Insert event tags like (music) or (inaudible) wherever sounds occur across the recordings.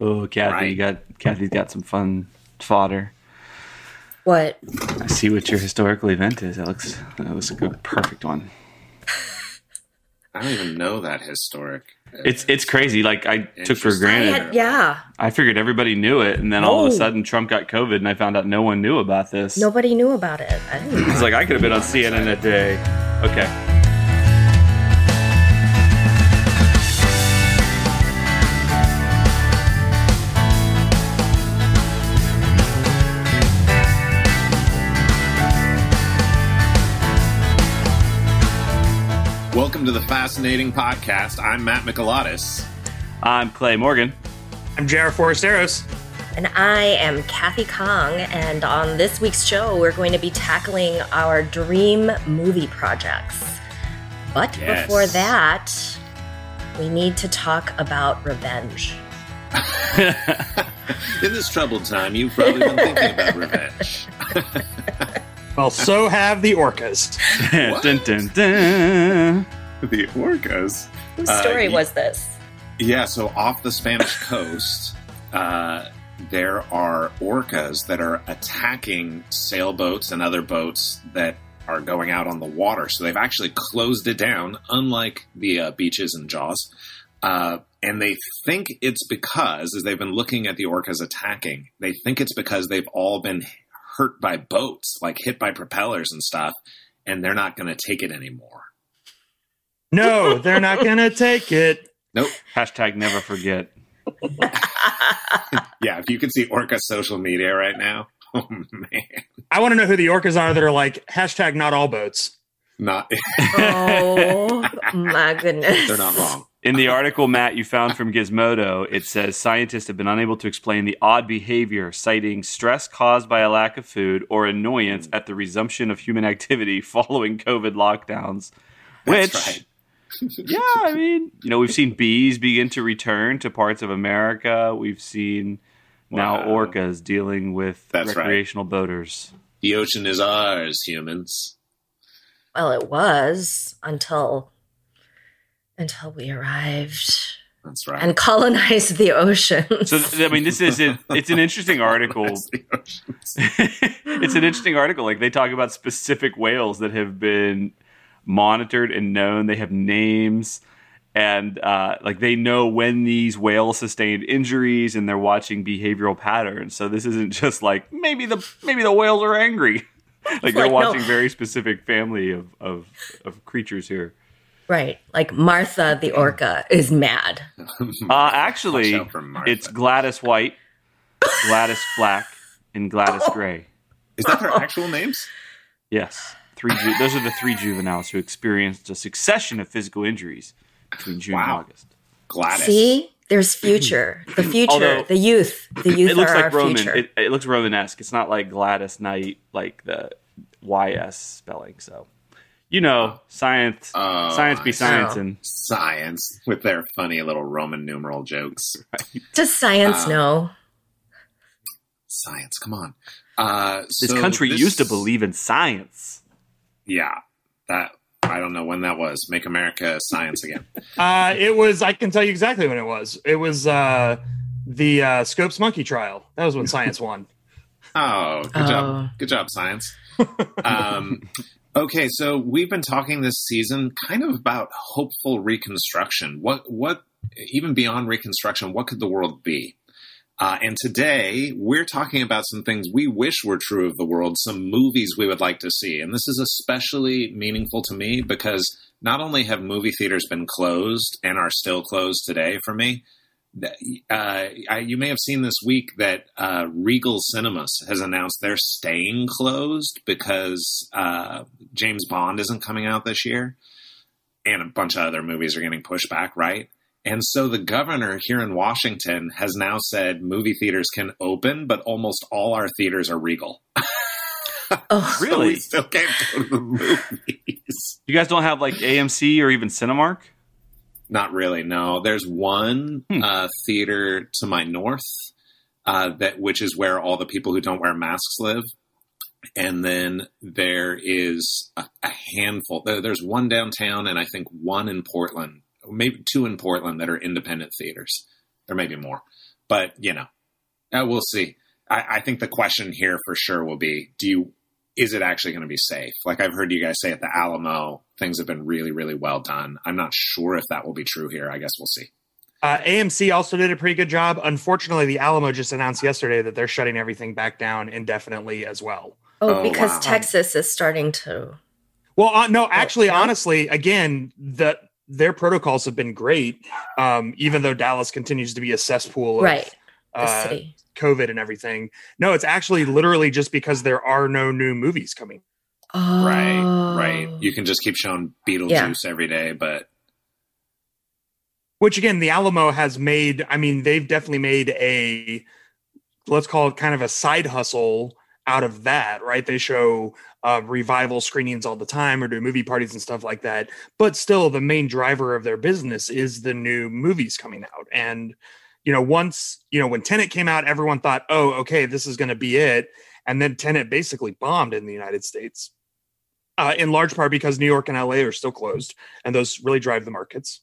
Oh, Kathy, Right. you got Kathy's got some fun fodder. What? I see what your historical event is. That looks that looks a good perfect one. I don't even know that historic. It's it's crazy. Like I took for Interesting. I granted. had, yeah. I figured everybody knew it, and then all of a oh. sudden Trump got COVID, and I found out no one knew about this. Nobody knew about it. I didn't. It's like I could have been on CNN that day. Okay. Welcome to the fascinating podcast. I'm Matt Mikalatos. I'm Clay Morgan. I'm Jared Forasteros. And I am Kathy Khang, and on this week's show, we're going to be tackling our dream movie projects. But Yes. before that, we need to talk about revenge. (laughs) In this troubled time, you've probably been thinking about (laughs) revenge. (laughs) Well, so have the orcas. (laughs) Dun, dun, dun. the orcas. Whose Uh, story ye- was this? Yeah, so off the Spanish coast, uh, there are orcas that are attacking sailboats and other boats that are going out on the water. So they've actually closed it down, unlike the uh, beaches in Jaws. Uh, and they think it's because, as they've been looking at the orcas attacking, they think it's because they've all been hurt by boats, like hit by propellers and stuff, and they're not going to take it anymore. No, they're not going to take it. Nope. Hashtag never forget. (laughs) Yeah, if you could see Orca social media right now, (laughs) oh man, I want to know who the orcas are that are like hashtag not all boats. not (laughs) Oh my goodness. they're not wrong. In the article, Matt, you found from Gizmodo, it says scientists have been unable to explain the odd behavior, citing stress caused by a lack of food or annoyance at the resumption of human activity (laughs) following COVID lockdowns. Which, That's right. (laughs) yeah, I mean, you know, we've seen bees begin to return to parts of America. We've seen now orcas dealing with That's right. recreational boaters. The ocean is ours, humans. Well, it was until until we arrived That's right. and colonized the oceans. So, I mean, this is it, it's an interesting article. (laughs) It's an interesting article. Like they talk about specific whales that have been monitored and known. They have names, and uh, like they know when these whales sustained injuries, and they're watching behavioral patterns. So this isn't just like maybe the maybe the whales are angry. (laughs) like they're Like, no. watching very specific family of, of of creatures here. Right. Like Martha the orca is mad. (laughs) Uh, actually, Watch out for Martha. it's Gladys White, Gladys (laughs) Black, and Gladys Gray. Is that their actual names? Yes, three. Ju- those are the three juveniles who experienced a succession of physical injuries between June and Wow. August. Gladys. See? There's future. (clears throat) The future. Although- the youth. The youth It looks are like our Roman. future. It, it looks Romanesque. It's not like Gladys Knight, like the YS spelling. So, you know, science, Oh, science be science, and Science with their funny little Roman numeral jokes. Does science Um, know? Science, come on. Uh, this so country this- used to believe in science. Yeah, that I don't know when that was. Make America science again. Uh, it was, I can tell you exactly when it was. It was uh, the uh, Scopes Monkey trial. That was when science won. (laughs) Oh, good Oh. job. Good job, science. (laughs) um, okay, so we've been talking this season kind of about hopeful reconstruction. What, what, even beyond reconstruction, what could the world be? Uh, and today we're talking about some things we wish were true of the world, some movies we would like to see. And this is especially meaningful to me because not only have movie theaters been closed and are still closed today for me, uh, I, you may have seen this week that uh, Regal Cinemas has announced they're staying closed because uh, James Bond isn't coming out this year, and a bunch of other movies are getting pushed back, right? And so the governor here in Washington has now said movie theaters can open, but almost all our theaters are Regal. (laughs) Oh, So Really? we still can't go to the (laughs) movies. You guys don't have like AMC or even Cinemark? Not really. No, there's one Hmm. uh, theater to my north uh, that which is where all the people who don't wear masks live, and then there is a, a handful. There, there's one downtown, and I think one in Portland, maybe two in Portland that are independent theaters. There may be more, but you know, uh, we'll see. I, I think the question here for sure will be: Do you? Is it actually going to be safe? Like I've heard you guys say at the Alamo, things have been really, really well done. I'm not sure if that will be true here. I guess we'll see. Uh, AMC also did a pretty good job. Unfortunately, the Alamo just announced yesterday that they're shutting everything back down indefinitely as well. Oh, Oh, because wow. Texas is starting to. Well, uh, no, actually, honestly, again, the their protocols have been great. Um, even though Dallas continues to be a cesspool of Right. The uh, city. COVID and everything. No, it's actually literally just because there are no new movies coming. Oh. Right, right. You can just keep showing Beetlejuice every day, but Which again, the Alamo has made. I mean, they've definitely made a let's call it kind of a side hustle out of that, right? They show uh, revival screenings all the time or do movie parties and stuff like that. But still, the main driver of their business is the new movies coming out. And, you know, once, you know, when Tenet came out, everyone thought, oh, okay, this is going to be it. And then Tenet basically bombed in the United States, uh, in large part because New York and LA are still closed, and those really drive the markets.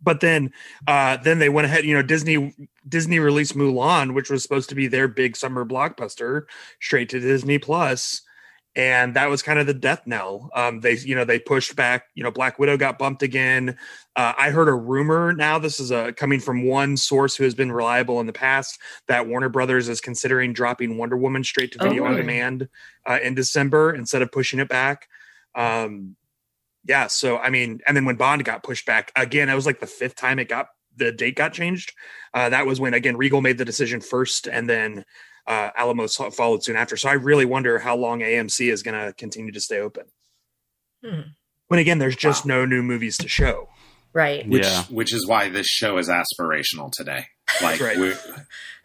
But then, uh, then they went ahead. You know, Disney Disney released Mulan, which was supposed to be their big summer blockbuster, straight to Disney Plus, and that was kind of the death knell. Um, they, you know, they pushed back. You know, Black Widow got bumped again. Uh, I heard a rumor. Now, this is a coming from one source who has been reliable in the past that Warner Brothers is considering dropping Wonder Woman straight to Oh, video on demand uh, in December instead of pushing it back. Um, yeah, so I mean, and then when Bond got pushed back again, that was like the fifth time it got the date got changed. Uh, that was when again Regal made the decision first, and then uh, Alamo followed soon after. So I really wonder how long AMC is going to continue to stay open. Hmm. When again, there's just Wow. no new movies to show. Right. which Yeah. which is why this show is aspirational today. (laughs) Like right. we're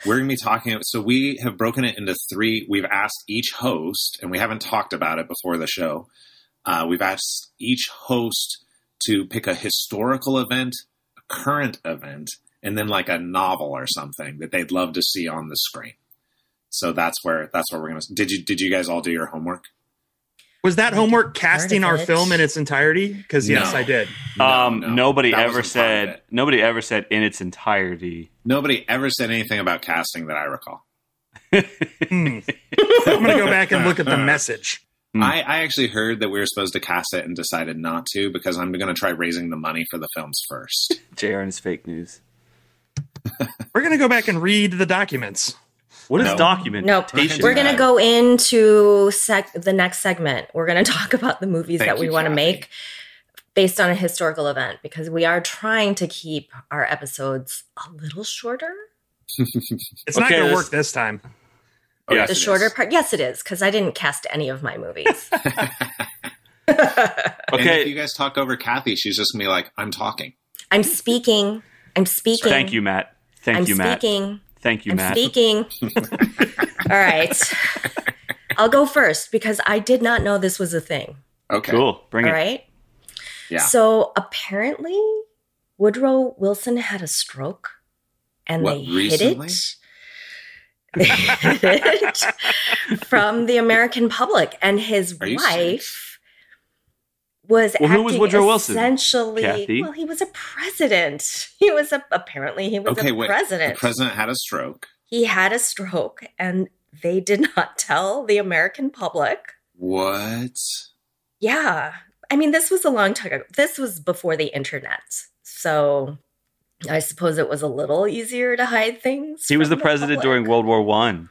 we're gonna be talking. So we have broken it into three. We've asked each host, and we haven't talked about it before the show. Uh, we've asked each host to pick a historical event, a current event, and then like a novel or something that they'd love to see on the screen. So that's where that's where we're gonna. Did you did you guys all do your homework? Was that homework casting our film in its entirety? Because yes, No. I did. um, no, nobody that ever wasn't part of said nobody ever said in its entirety. Nobody ever said anything about casting that I recall. (laughs) Hmm. I'm going to go back and look at the message. Hmm. I, I actually heard that we were supposed to cast it and decided not to because I'm going to try raising the money for the films first. (laughs) JR and his fake news. We're going to go back and read the documents. What is document? No. documentation? We're going to go into sec- the next segment. We're going (laughs) to talk about the movies Thank that we want to make based on a historical event because we are trying to keep our episodes a little shorter. (laughs) It's not going to this- work this time. Oh, yes, the shorter is. part, yes, it is because I didn't cast any of my movies. (laughs) And if Okay, you guys talk over Kathy, she's just going to be like, I'm talking. I'm speaking. I'm speaking. thank you, Matt. Thank I'm you, Matt. speaking. Thank you, I'm Matt. speaking. (laughs) All right. I'll go first because I did not know this was a thing. Okay. Cool. Bring All it. right. Yeah. So apparently, Woodrow Wilson had a stroke, and What, they recently? hid it. They hid it (laughs) from the American public, and his Are you wife was Well, who was acting Woodrow Wilson, Essentially, Kathy? well, he was a president. (laughs) He was a apparently he was Okay, a wait. president. The president had a stroke. he had a stroke, and they did (laughs) not tell the American public. What? Yeah. I mean, this was a long time ago. This was before the internet. So I suppose it was a little easier to hide things. He was the from president public. during World War One.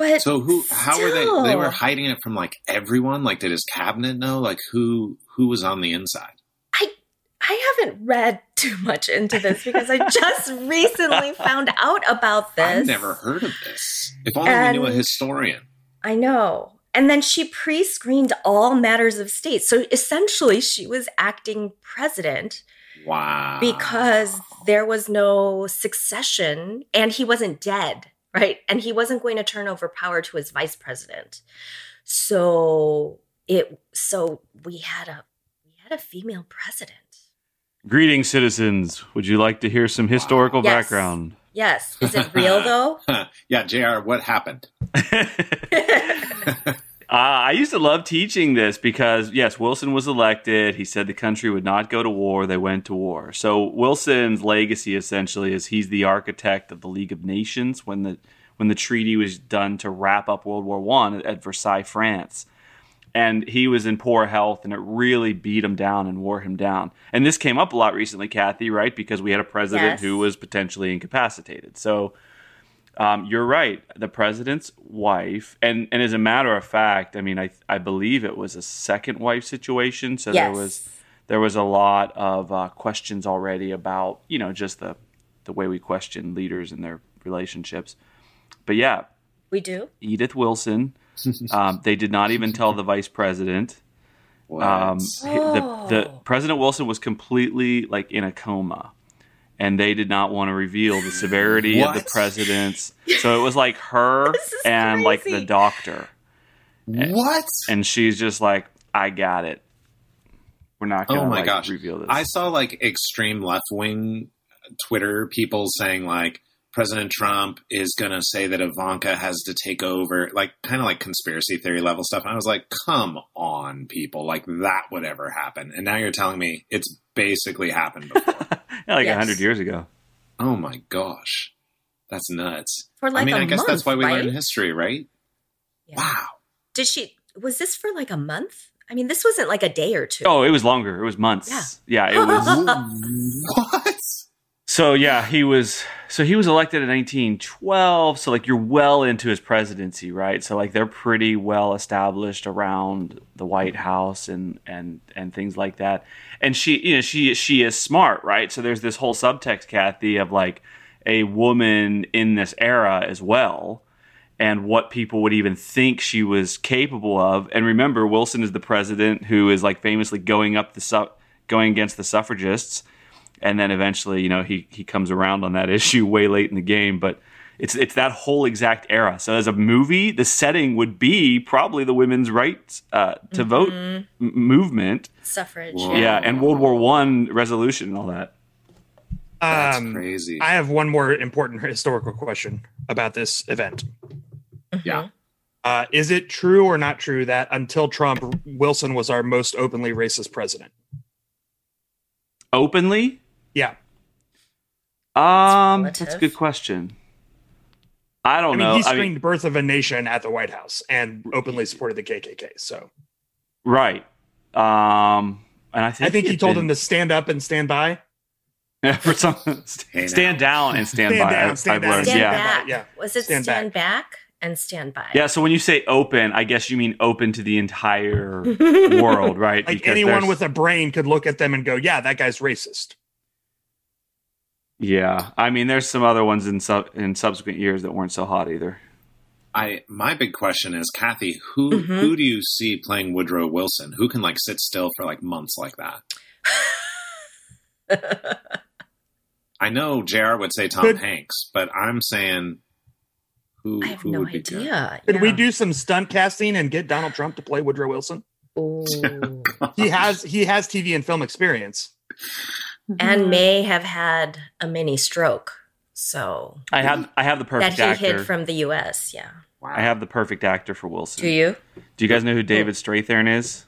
But So who? How were they? They were hiding it from like everyone. Like, did his cabinet know? Like, who? Who was on the inside? I I haven't read too much into this because I just (laughs) recently found out about this. I've never heard of this. If only we knew a historian. I know. And then she pre screened all matters of state. So essentially, she was acting president Wow. because there was no succession and he wasn't dead, right? And he wasn't going to turn over power to his vice president. So it so we had a we had a female president. Greetings, citizens. Would you like to hear some historical Yes. background? Yes. Is it real though? (laughs) yeah, Jr. What happened? (laughs) (laughs) Uh, I used to love teaching this because, yes, Wilson was elected. He said the country would not go to war. They went to war. So Wilson's legacy essentially is he's the architect of the League of Nations when the when the treaty was done to wrap up World War One at Versailles, France. And he was in poor health, and it really beat him down and wore him down. And this came up a lot recently, Kathy, right? Because we had a president Yes. who was potentially incapacitated. So um, you're right. The president's wife, and and as a matter of fact, I mean, I I believe it was a second wife situation. So there was there was a lot of uh, questions already about you know just the the way we question leaders and their relationships. But yeah, We do. Edith Wilson. (laughs) Um, they did not even tell the vice president. What? Um, he- the, the Oh. President Wilson was completely like in a coma, and they did not want to reveal the severity of the president's. So it was like her (laughs) and like the doctor, what? and she's just like, "I got it. We're not going to Oh my like, gosh. reveal this." I saw like extreme left wing Twitter people saying like President Trump is going to say that Ivanka has to take over, like kind of like conspiracy theory level stuff. And I was like, come on, people, like that would ever happen. And now you're telling me it's basically happened before. (laughs) (laughs) yeah, like a Yes. hundred years ago. oh my gosh. That's nuts. For like I mean, a I guess month, that's why we right? learn history, right? Yeah. Wow. Did she? Was this for like a month? I mean, this wasn't like a day or two. Oh, it was longer. It was months. Yeah. Yeah, it was. (laughs) what? So yeah, he was so he was elected in 1912. So like you're well into his presidency, right? So like they're pretty well established around the White House and and and things like that. And she, you know, she she is smart, right? So there's this whole subtext, Kathy, of like a woman in this era as well. And what people would even think she was capable of. And remember, Wilson is the president who is like famously going up the su- going against the suffragists and then eventually, you know, he he comes around on that (laughs) issue way late in the game. But it's it's that whole exact era. So as a movie, the setting would be probably the women's rights uh, to vote m- movement. Suffrage. Whoa. Yeah, and World War One resolution and all that. That's Um, crazy. I have one more important historical question about this event. yeah. Uh, is it true or not true that until Trump, Wilson was our most openly racist president? Openly, Yeah. um, That's that's a good question. I don't I mean, know. he I screened mean, Birth of a Nation at the White House and openly supported the KKK. So right. Um, and I think I think he had told been- him to stand up and stand by. Yeah, for some Hey, stand down and stand, Stand by. down, I've- stand I've down, learned. Stand yeah. back. Yeah. Was it Stand stand, back. back. and stand by? Yeah, so when you say open, I guess you mean open to the entire (laughs) world, right? Like Because anyone there's- with a brain could look at them and go, "Yeah, that guy's racist." Yeah, I mean, there's some other ones in sub in subsequent years that weren't so hot either. I my big question is, Kathy, who Mhm. who do you see playing Woodrow Wilson? Who can like sit still for like months like that? (laughs) I know Jr. would say Tom Could- Hanks, but I'm saying who I have who no would be good? idea. Could we do some stunt casting and get Donald Trump to play Woodrow Wilson? Ooh. (laughs) He has he has TV and film experience. And may have had a mini stroke. So I have I have the that perfect he actor. hid from the U.S. Yeah. Wow. I have the perfect actor for Wilson. Do you? Do you guys know who David Strathairn is?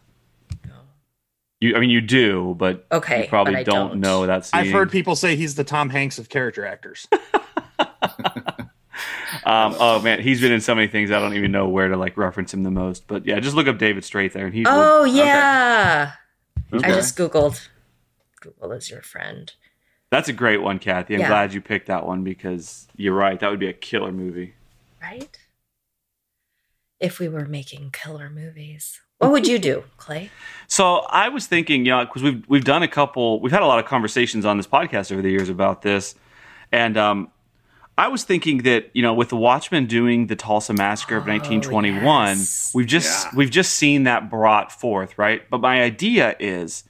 You, I mean, you do, but Okay, you probably but I don't, don't. know that. I've heard people say he's the Tom Hanks of character actors. (laughs) Um, oh man, he's been in so many things. I don't even know where to like reference him the most. But yeah, just look up David Strathairn. He's Oh one- yeah. Okay. I just googled. Google is your friend. that's a great one, Kathy. I'm Yeah. glad you picked that one because you're right. That would be a killer movie. right? If we were making killer movies, what would you do, (laughs) Clay? So I was thinking, you know, because we've we've done a couple, we've had a lot of conversations on this podcast over the years about this, and um, I was thinking that you know, with the Watchmen doing the Tulsa massacre of Oh, 1921, yes. we've just Yeah. we've just seen that brought forth, right? But my idea is.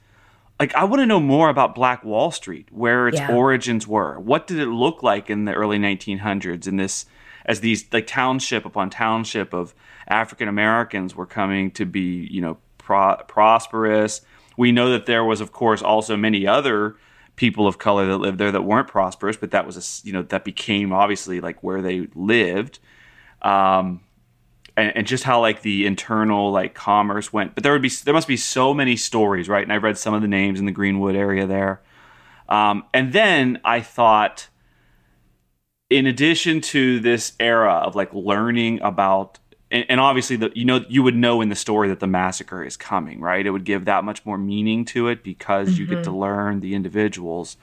Like I want to know more about Black Wall Street, where its Yeah. origins were. What did it look like in the early 1900s? In this, as these like township upon township of African Americans were coming to be, you know, pro- prosperous. We know that there was, of course, also many other people of color that lived there that weren't prosperous, but that was, a you know, that became obviously like where they lived. Um, and, and just how like the internal like commerce went. But there would be there must be so many stories, right? And I read some of the names in the Greenwood area there. Um, and then I thought, in addition to this era of like learning about, and, and obviously the you know you would know in the story that the massacre is coming, right? It would give that much more meaning to it because you get to learn the individuals.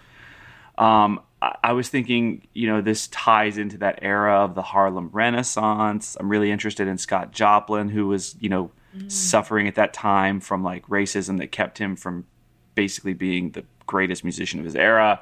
Um, I, was thinking, you know, this ties into that era of the Harlem Renaissance. I'm really interested in Scott Joplin, who was, you know, mm. suffering at that time from like racism that kept him from basically being the greatest musician of his era.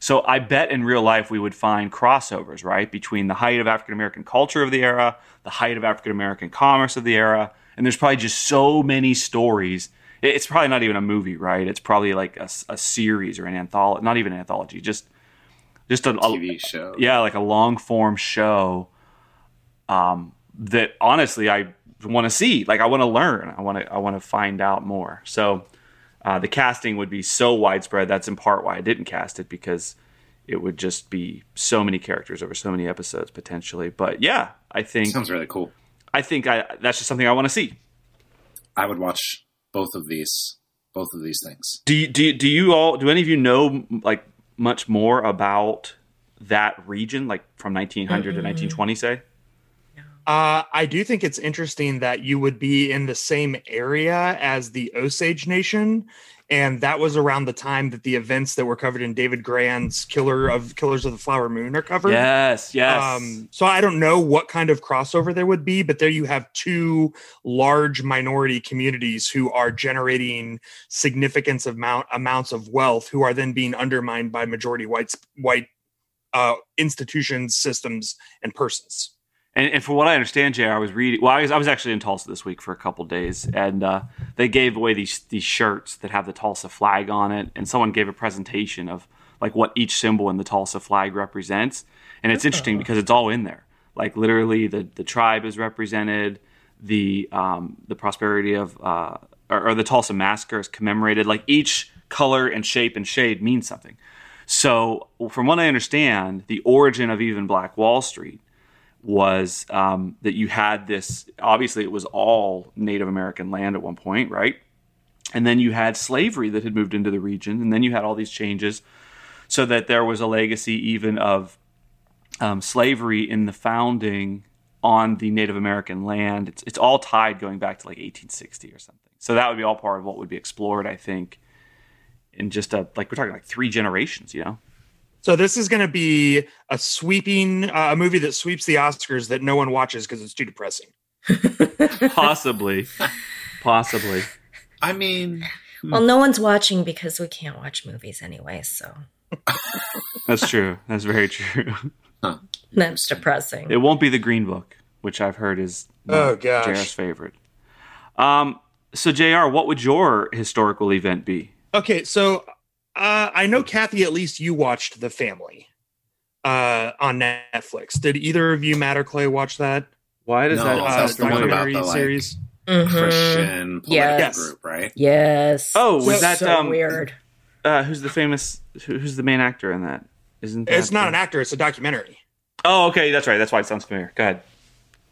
So I bet in real life we would find crossovers, right, between the height of African American culture of the era, the height of African American commerce of the era, and there's probably just so many stories. It's probably not even a movie, right? It's probably like a series or an anthology, not even an anthology, just just a, TV show. yeah, like a long form show. Um, that honestly I want to see. Like I want to learn. I want to I want to find out more. So uh, the casting would be so widespread. That's in part why I didn't cast it because it would just be so many characters over so many episodes potentially. But yeah, I think Sounds really cool. I think I that's just something I want to see. I would watch both of these both of these things. Do you, do you, do you all do any of you know like much more about that region, like from 1900 to 1920, say? Uh, I do think it's interesting that you would be in the same area as the Osage Nation, and that was around the time that the events that were covered in David Grann's "Killer of Killers of the Flower Moon" are covered. Yes, yes. Um, so I don't know what kind of crossover there would be, but there you have two large minority communities who are generating significant amount amounts of wealth, who are then being undermined by majority white white uh, institutions, systems, and persons. And, and for what I understand, Jr., I was reading. Well, I was, I was actually in Tulsa this week for a couple days, and uh, they gave away these these shirts that have the Tulsa flag on it. And someone gave a presentation of like what each symbol in the Tulsa flag represents. And it's interesting because it's all in there. Like literally, the the tribe is represented, the um, the prosperity of uh, or, or the Tulsa massacre is commemorated. Like each color and shape and shade means something. So, from what I understand, the origin of even Black Wall Street was um, that you had this obviously it was all native american land at one point right? And then you had slavery that had moved into the region and then you had all these changes so that there was a legacy even of um, slavery in the founding on the native american land. It's, it's all tied going back to like 1860 or something. So that would be all part of what would be explored i think in just a like we're talking like three generations you know So this is going to be a sweeping uh, a movie that sweeps the Oscars that no one watches because it's too depressing. (laughs) possibly possibly I mean, well, no one's watching because we can't watch movies anyway, so (laughs) that's true that's very true that's depressing. It won't be the Green Book, which I've heard is Oh, gosh. JR's favorite. Um, so JR, what would your historical event be? Okay, so uh, I know Kathy. At least you watched The Family uh, on Netflix. Did either of you, Matt or Clay, watch that? Why does No, that Uh, that's sound the one familiar? about the, like- series. Mhm. Christian political Yes. group, right? Yes. Oh, was So- that, so um, weird? Uh, who's the famous? who- Who's the main actor in that? Isn't that It's not the- an actor; it's a documentary. Oh, okay, that's right. That's why it sounds familiar. Go ahead.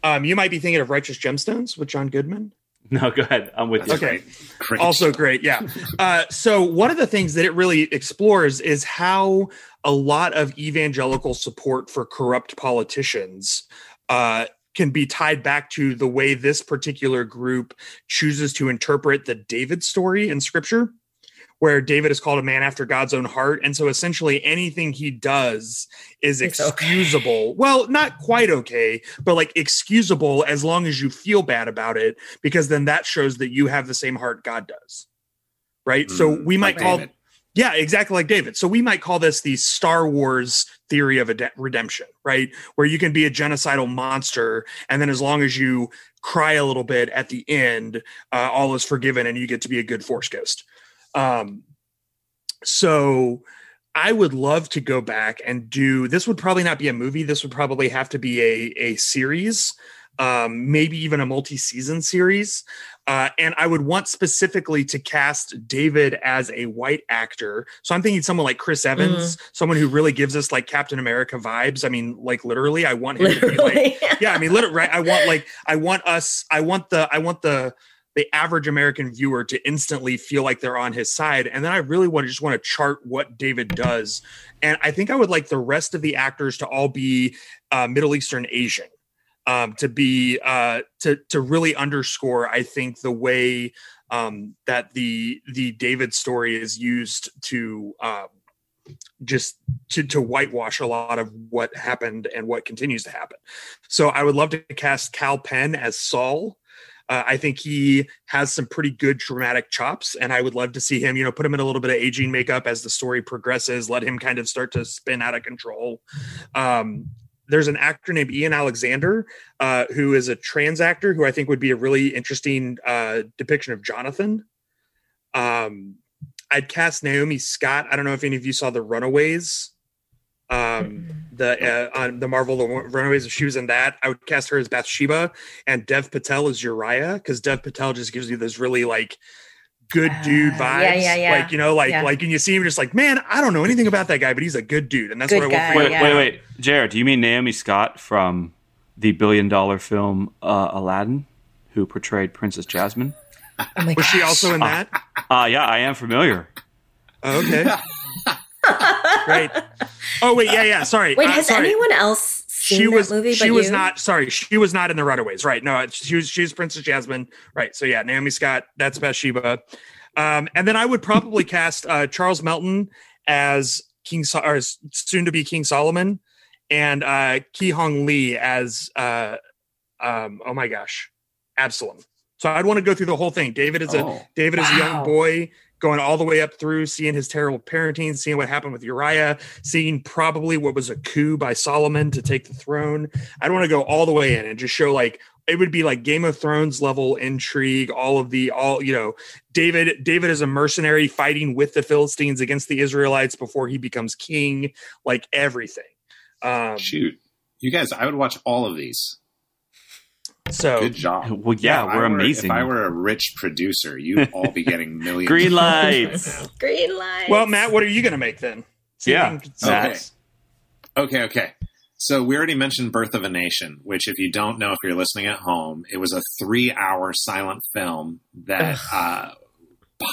Um, you might be thinking of Righteous Gemstones with John Goodman. (laughs) No, go ahead. I'm with you. Okay. great. Great also great yeah uh, so one of the things that it really explores is how a lot of evangelical support for corrupt politicians uh, can be tied back to the way this particular group chooses to interpret the david story in scripture where david is called a man after god's own heart and so essentially anything he does is It's okay. excusable well not quite okay but like excusable as long as you feel bad about it because then that shows that you have the same heart God does. Right? so Mm, we might like call David. Yeah, exactly like David. So we might call this the Star Wars theory of ade- redemption, right? Where you can be a genocidal monster and then as long as you cry a little bit at the end, uh, all is forgiven and you get to be a good force ghost. Um so I would love to go back and do this would probably not be a movie. This would probably have to be a a series, um, maybe even a multi-season series Uh, and I would want specifically to cast David as a white actor. So I'm thinking someone like Chris Evans, someone who really gives us like Captain America vibes. I mean, like literally, I want him to be like, Literally. yeah, I mean, literally, right? I want like, I want us, I want the, I want the, the average American viewer to instantly feel like they're on his side, and then I really want to just want to chart what David does, and I think I would like the rest of the actors to all be uh, Middle Eastern Asian, um, to be uh, to to really underscore, I think, the way um, that the the David story is used to. Um, just to, to whitewash a lot of what happened and what continues to happen. So I would love to cast Kal Penn as Saul. Uh, I think he has some pretty good dramatic chops, and I would love to see him, you know, put him in a little bit of aging makeup as the story progresses, let him kind of start to spin out of control. Um, there's an actor named Ian Alexander, uh, who is a trans actor who I think would be a really interesting uh, depiction of Jonathan. Um, I'd cast Naomi Scott. I don't know if any of you saw The Runaways um the uh, on the marvel the runaways if she was in that i would cast her as bathsheba and dev patel as uriah because dev patel just gives you this really like good dude Uh, vibes yeah, yeah, yeah. like you know like Yeah. like and you see him just like man i don't know anything about that guy but he's a good dude and that's Good what i want guy, for Wait, yeah. wait, wait, Jared. Do you mean Naomi Scott from the billion-dollar film uh, Aladdin, who portrayed Princess Jasmine? Oh my was she also in that Uh yeah, I am familiar. oh, okay (laughs) great oh wait yeah yeah sorry Wait, Uh, has sorry. anyone else seen she that was movie? she was you? not sorry she was not in the runaways right no she was she was princess jasmine right so yeah naomi scott that's bathsheba um and then i would probably (laughs) cast uh charles melton as king so- or as soon to be king solomon and uh ki hong lee as uh um oh my gosh absalom so i'd want to go through the whole thing david is a Oh. David is a young boy going all the way up through, seeing his terrible parenting, seeing what happened with Uriah, seeing probably what was a coup by Solomon to take the throne. I'd want to go all the way in and just show like it would be like Game of Thrones level intrigue, all of the all, you know, David David is a mercenary fighting with the Philistines against the Israelites before he becomes king, like everything. Um Shoot. You guys, I would watch all of these. So Good job. Well, yeah, If I we're were- amazing. If I were a rich producer, you'd all be getting (laughs) millions. Green lights. (laughs) Green light. well, Matt, what are you gonna make then? See Yeah. Okay. Okay, okay. So we already mentioned Birth of a Nation, which, if you don't know, if you're listening at home, it was a three-hour silent film that uh,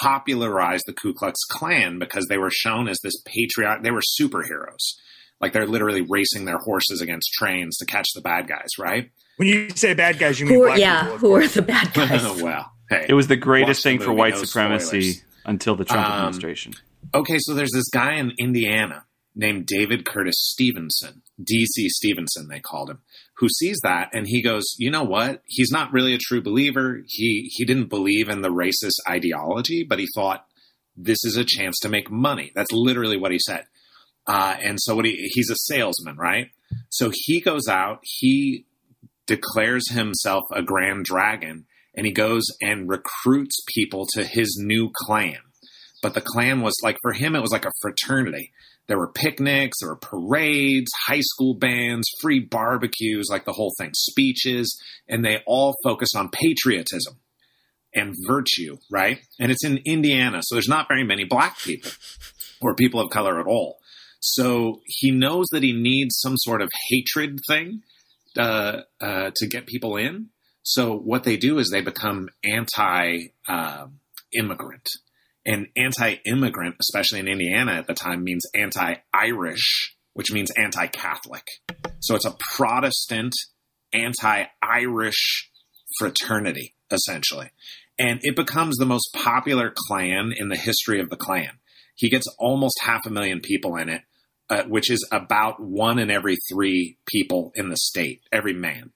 popularized the Ku Klux Klan because they were shown as this patriotic. They were superheroes, like they're literally racing their horses against trains to catch the bad guys, right? When you say bad guys, you mean who are, black yeah, people, who are the bad (laughs) guys? (laughs) well, hey, It was the greatest Watch the thing for white no supremacy spoilers. until the Trump Um, administration. Okay, so there's this guy in Indiana named David Curtis Stephenson, DC Stephenson, they called him, who sees that and he goes, you know what? He's not really a true believer. He he didn't believe in the racist ideology, but he thought this is a chance to make money. That's literally what he said. Uh, and so what he he's a salesman, right? So he goes out, he declares himself a grand dragon, and he goes and recruits people to his new Klan. But the Klan was like for him it was like a fraternity. There were picnics there were parades high school bands free barbecues like the whole thing speeches and they all focus on patriotism and virtue right? And it's in indiana so there's not very many black people or people of color at all. So he knows that he needs some sort of hatred thing uh, uh, to get people in so what they do is they become anti uh, immigrant and anti-immigrant, especially in Indiana at the time, means anti-Irish, which means anti-Catholic. So it's a Protestant anti-Irish fraternity, essentially. And it becomes the most popular Klan in the history of the Klan. He gets almost half a million people in it, uh, which is about one in every three people in the state, every man.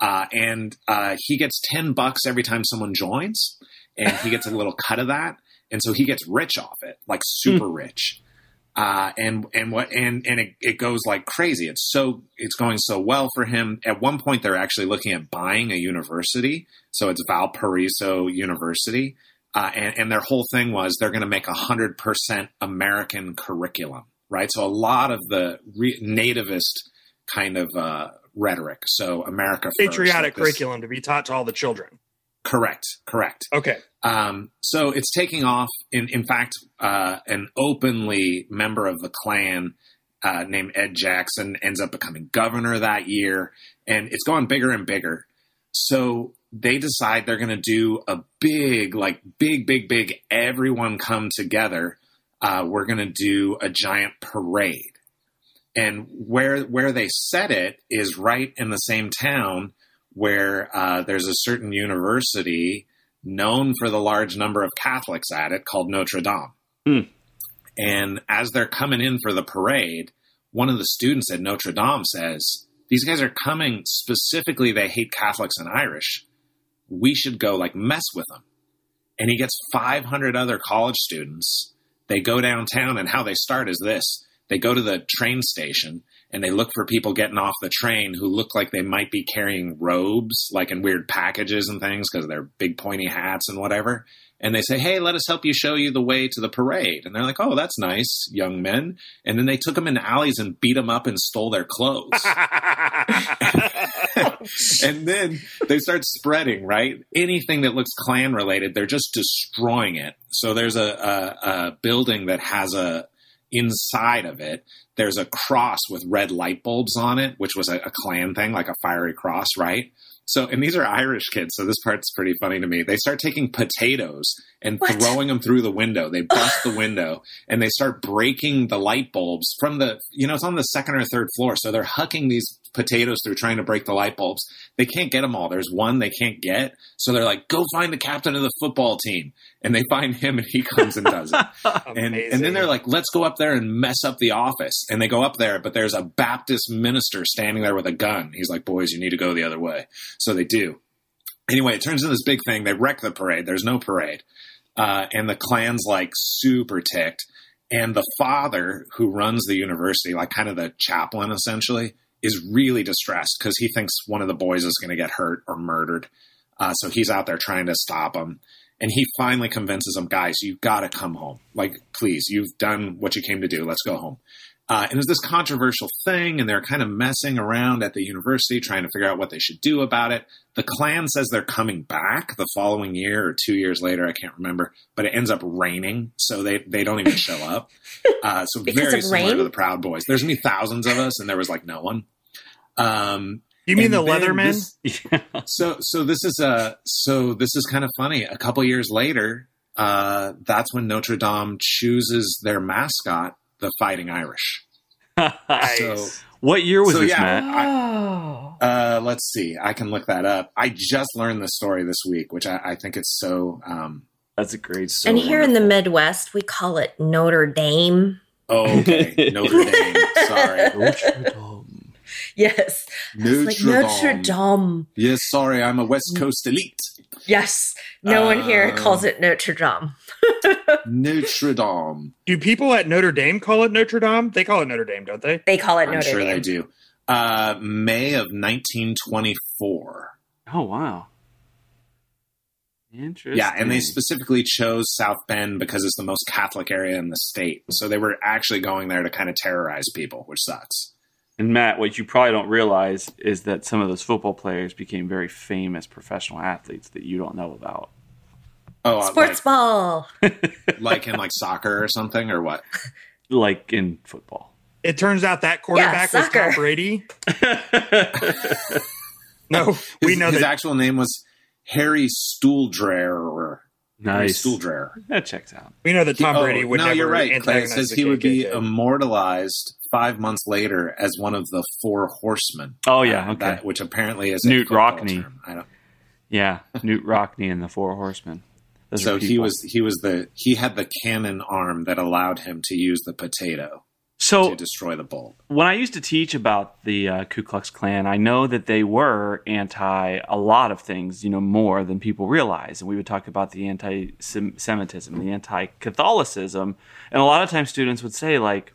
Uh, and uh, he gets 10 bucks every time someone joins, and he gets a little cut of that and so he gets rich off it, like super rich. Uh, and and what and and it, it goes like crazy. It's so it's going so well for him. At one point, they're actually looking at buying a university, so it's Valparaiso University, uh, and and their whole thing was they're going to make a hundred percent American curriculum, right? So a lot of the re- nativist kind of uh, rhetoric. So America first, patriotic like curriculum to be taught to all the children. Correct. Correct. Okay. Um, so it's taking off. In in fact, uh, an openly member of the Klan uh, named Ed Jackson ends up becoming governor that year, and it's gone bigger and bigger. So they decide they're going to do a big, like big, big, big. Everyone come together. Uh, we're going to do a giant parade, and where where they set it is right in the same town where uh, there's a certain university known for the large number of Catholics at it called Notre Dame. Hmm. And as they're coming in for the parade, one of the students at Notre Dame says, These guys are coming specifically, they hate Catholics and Irish. We should go like mess with them. And he gets 500 other college students. They go downtown, and how they start is this they go to the train station and they look for people getting off the train who look like they might be carrying robes, like in weird packages and things because they're big pointy hats and whatever. And they say, Hey, let us help you show you the way to the parade. And they're like, Oh, that's nice, young men. And then they took them in alleys and beat them up and stole their clothes. (laughs) (laughs) (laughs) and then they start spreading, right? Anything that looks Klan related, they're just destroying it. So there's a, a, a building that has a, inside of it, there's a cross with red light bulbs on it, which was a, a Klan thing, like a fiery cross, right? So, and these are Irish kids, so this part's pretty funny to me. They start taking potatoes and What? throwing them through the window. They bust the window and they start breaking the light bulbs from the, you know, it's on the second or third floor. So they're hucking these potatoes through trying to break the light bulbs. They can't get them all. There's one they can't get. So they're like, go find the captain of the football team. And they find him and he comes and does it. (laughs) And, and then they're like, let's go up there and mess up the office. And they go up there, but there's a Baptist minister standing there with a gun. He's like, boys, you need to go the other way. So they do. Anyway, it turns into this big thing. They wreck the parade. There's no parade. Uh, and the Klan's like super ticked. And the father who runs the university, like kind of the chaplain essentially, is really distressed because he thinks one of the boys is going to get hurt or murdered. Uh, so he's out there trying to stop him. And he finally convinces him, guys, you've got to come home. Like, please, you've done what you came to do. Let's go home. Uh, and it was this controversial thing, and they're kind of messing around at the university trying to figure out what they should do about it. The Klan says they're coming back the following year or two years later, I can't remember, but it ends up raining, so they, they don't even show up. (laughs) Uh, so very similar rain? to the Proud Boys. There's gonna be thousands of us, and there was like no one. Um, you mean and the then Leatherman? this- (laughs) so so this is a so this is kind of funny. A couple years later, uh, that's when Notre Dame chooses their mascot, the Fighting Irish. (laughs) So what year was So, this, yeah. Matt? Oh. uh, let's see, I can look that up. I just learned this story this week, which I, I think it's so. Um, That's a great story. And here in the Midwest, we call it Notre Dame. oh, okay, (laughs) Notre Dame. Sorry, (laughs) Notre Dame. Yes. Notre, It's like Notre Dame. Dame. Yes, sorry, I'm a West Coast elite. Yes. No one here Uh, calls it Notre Dame. Notre Dame. Do people at Notre Dame call it Notre Dame? They call it Notre Dame, don't they? They call it Notre Dame. I'm Notre sure Dame. they do. Uh, May of 1924. Oh wow. Interesting. Yeah, and they specifically chose South Bend because it's the most Catholic area in the state. So they were actually going there to kind of terrorize people, which sucks. And Matt, what you probably don't realize is that some of those football players became very famous professional athletes that you don't know about. Oh, uh, Sports ball. like, (laughs) like in like soccer or something, or what? Like in football. It turns out that quarterback was. Tom Brady. (laughs) No, we His- know his that. actual name was Harry Stuhldreher. Harry Nice. Stuhldreher. That checks out. We know that Tom Oh, Brady would no, never. you're right. Clay. Says he would be immortalized five months later as one of the four horsemen. Oh yeah, Uh, okay. that- which apparently is Knute football Rockne. term. I don't, yeah, Knute Rockne and the Four Horsemen. Those so he was he was the he had the cannon arm that allowed him to use the potato So to destroy the bulb. when I used to teach about the uh, Ku Klux Klan, I know that they were anti a lot of things, you know, more than people realize. And we would talk about the anti-Semitism, the anti-Catholicism, and a lot of times students would say like,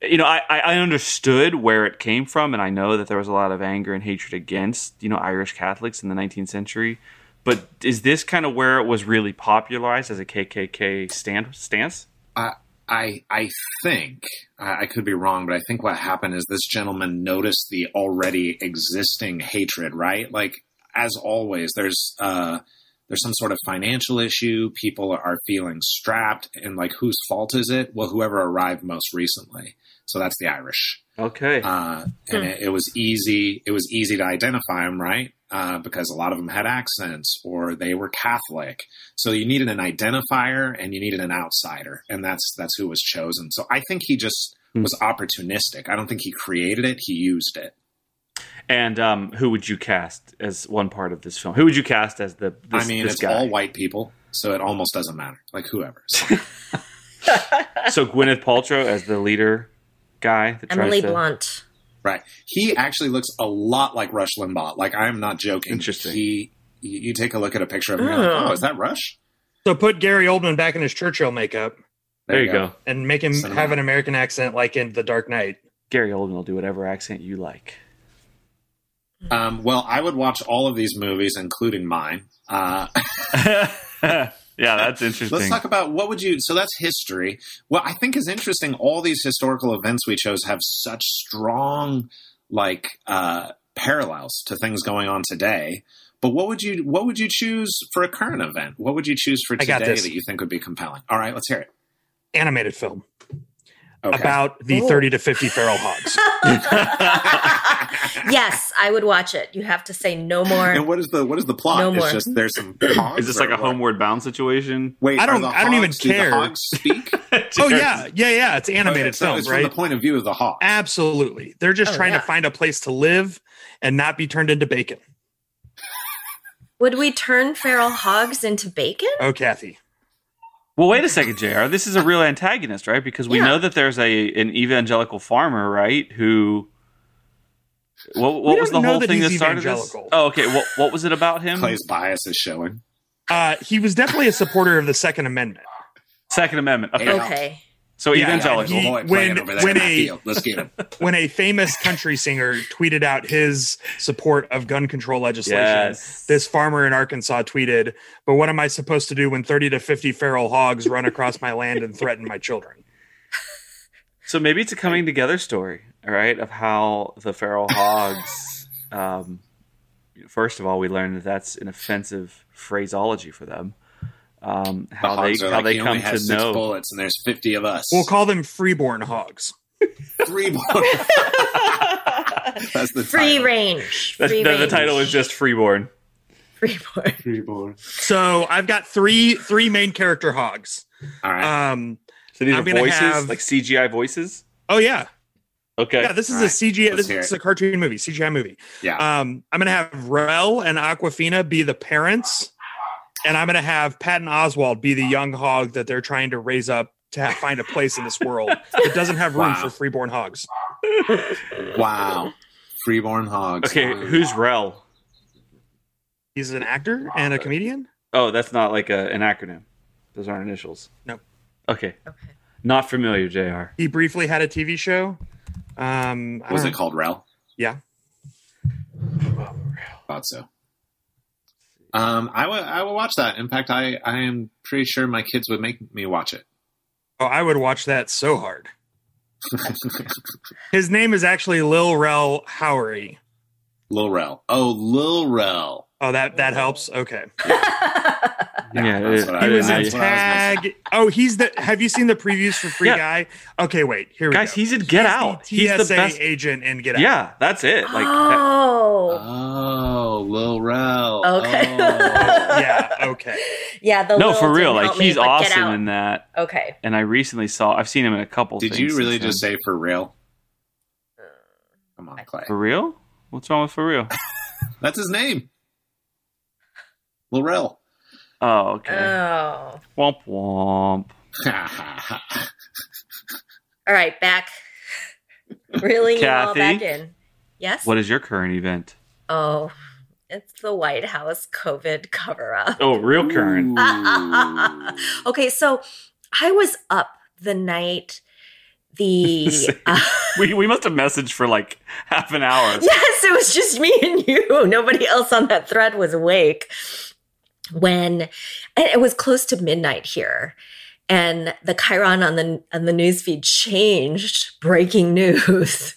you know, I, I I understood where it came from, and I know that there was a lot of anger and hatred against, you know, Irish Catholics in the 19th century. But is this kind of where it was really popularized as a KKK stand, stance? I I I think I I could be wrong, but I think what happened is this gentleman noticed the already existing hatred. Right, like as always, there's uh, there's some sort of financial issue. People are feeling strapped, and like, whose fault is it? Well, whoever arrived most recently. So that's the Irish. Okay. Uh, and it, it was easy. It was easy to identify them, right? Uh, because a lot of them had accents or they were Catholic. So you needed an identifier and you needed an outsider, and that's that's who was chosen. So I think he just Hmm. was opportunistic. I don't think he created it; he used it. and um, who would you cast as one part of this film? Who would you cast as the? This, I mean, this it's guy? all white people, so it almost doesn't matter. Like whoever. (laughs) (laughs) So Gwyneth Paltrow as the leader guy. That Emily tries to, Blunt. Right. He actually looks a lot like Rush Limbaugh. Like I'm not joking. Interesting. He, you you take a look at a picture of him. You're like, Oh. oh, is that Rush? So put Gary Oldman back in his Churchill makeup There you go. and make him Cinema. have an American accent like in The Dark Knight. Gary Oldman will do whatever accent you like. Um, well, I would watch all of these movies, including mine. Uh, (laughs) (laughs) yeah, that's interesting. let's talk about what would you. So that's history. What I think is interesting. All these historical events we chose have such strong, like, uh, parallels to things going on today. But what would you what would you choose for a current event? What would you choose for today that you think would be compelling? All right, let's hear it. Animated film Okay. about the Ooh. 30 to 50 feral hogs. (laughs) (laughs) yes, I would watch it. You have to say no more. and what is the what is the plot? No it's more. just there's some hogs. Is this like a what? homeward bound situation? Wait, I don't- I don't even hogs- do the care. hogs speak? (laughs) oh, yeah. Yeah, yeah. It's animated Okay, so film, it's right? from the point of view of the hog. Absolutely. They're just Oh, trying yeah. to find a place to live and not be turned into bacon. Would we turn feral hogs into bacon? Oh, Kathy. Well, wait a second, Jr. This is a real antagonist, right? Because we Yeah. know that there's a an evangelical farmer, right? Who what, what was the don't know whole that thing that he's started this? evangelical. Oh, okay. What what was it about him? Clay's bias is showing. Uh, he was definitely a supporter of the Second Amendment. Second Amendment. Okay. Okay. So Yeah, evangelical. he- when- when a- Let's get him. (laughs) When a famous country singer tweeted out his support of gun control legislation, yes. this farmer in Arkansas tweeted, But what am I supposed to do when 30 to 50 feral hogs run across my land and threaten my children? So maybe it's a coming together story, all right, of how the feral hogs. (laughs) um, first of all, we learned that that's an offensive phraseology for them. Um, The how they are how like, they he come only to six know. bullets and there's 50 of us. We'll call them freeborn hogs. freeborn. (laughs) That's the Free title. range. That's- Free the, the title is just Freeborn. Freeborn. Freeborn. So I've got three three main character hogs. All right. Um, So these I'm are voices, have- like CGI voices. oh yeah, Okay. yeah. This is All a right. CGI. Let's This is it. a cartoon movie, CGI movie. yeah. Um, I'm gonna have Rel and Awkwafina be the parents, and I'm gonna have Patton Oswalt be the young hog that they're trying to raise up to ha- find a place in this world that doesn't have room Wow. for freeborn hogs. wow. Freeborn hogs. okay. Wow. Who's Rel? He's an actor and a comedian. Oh, that's not like a, an acronym. Those aren't initials. Nope. Okay. Okay. Not familiar, Jr. He briefly had a TV show. Um, I Was don't it called Rel? Yeah. Thought so. Um, I would I would watch that. In fact, I I am pretty sure my kids would make me watch it. Oh, I would watch that so hard. His name is actually Lil Rel Howery. Lil Rel. Oh, Lil Rel. Oh, that that helps. Okay. Yeah, that's what I I- He was didn't in that's know. was Tag. Oh, he's the. Have you seen the previews for Free Yeah. Guy? Okay, wait. Here we Guys, go. he's in Get Out. The He's the TSA best. agent in Get Out. Yeah, that's it. Like, that- oh. Oh, Lil Rel. Okay. Oh. (laughs) Yeah. Okay. yeah, the no, Lil for real. didn't Like, help me, he's but Get awesome Out. in that. Okay. And I recently saw. I've seen him in a couple. Did things you really since just then. say for real? Uh, Come on, Clay. for real? What's wrong with for real? (laughs) That's his name. Lil Rel. Oh, okay. Oh. womp womp. (laughs) All right, back. Reeling you all Kathy? back in. Yes? What is your current event? Oh, it's the White House COVID cover up. Oh, real current. (laughs) Okay, so I was up the night the. (laughs) Uh, We we must have messaged for like half an hour. yes, it was just me and you. Nobody else on that thread was awake. When it was close to midnight here. And the Chiron on the on the newsfeed changed. Breaking (laughs) news.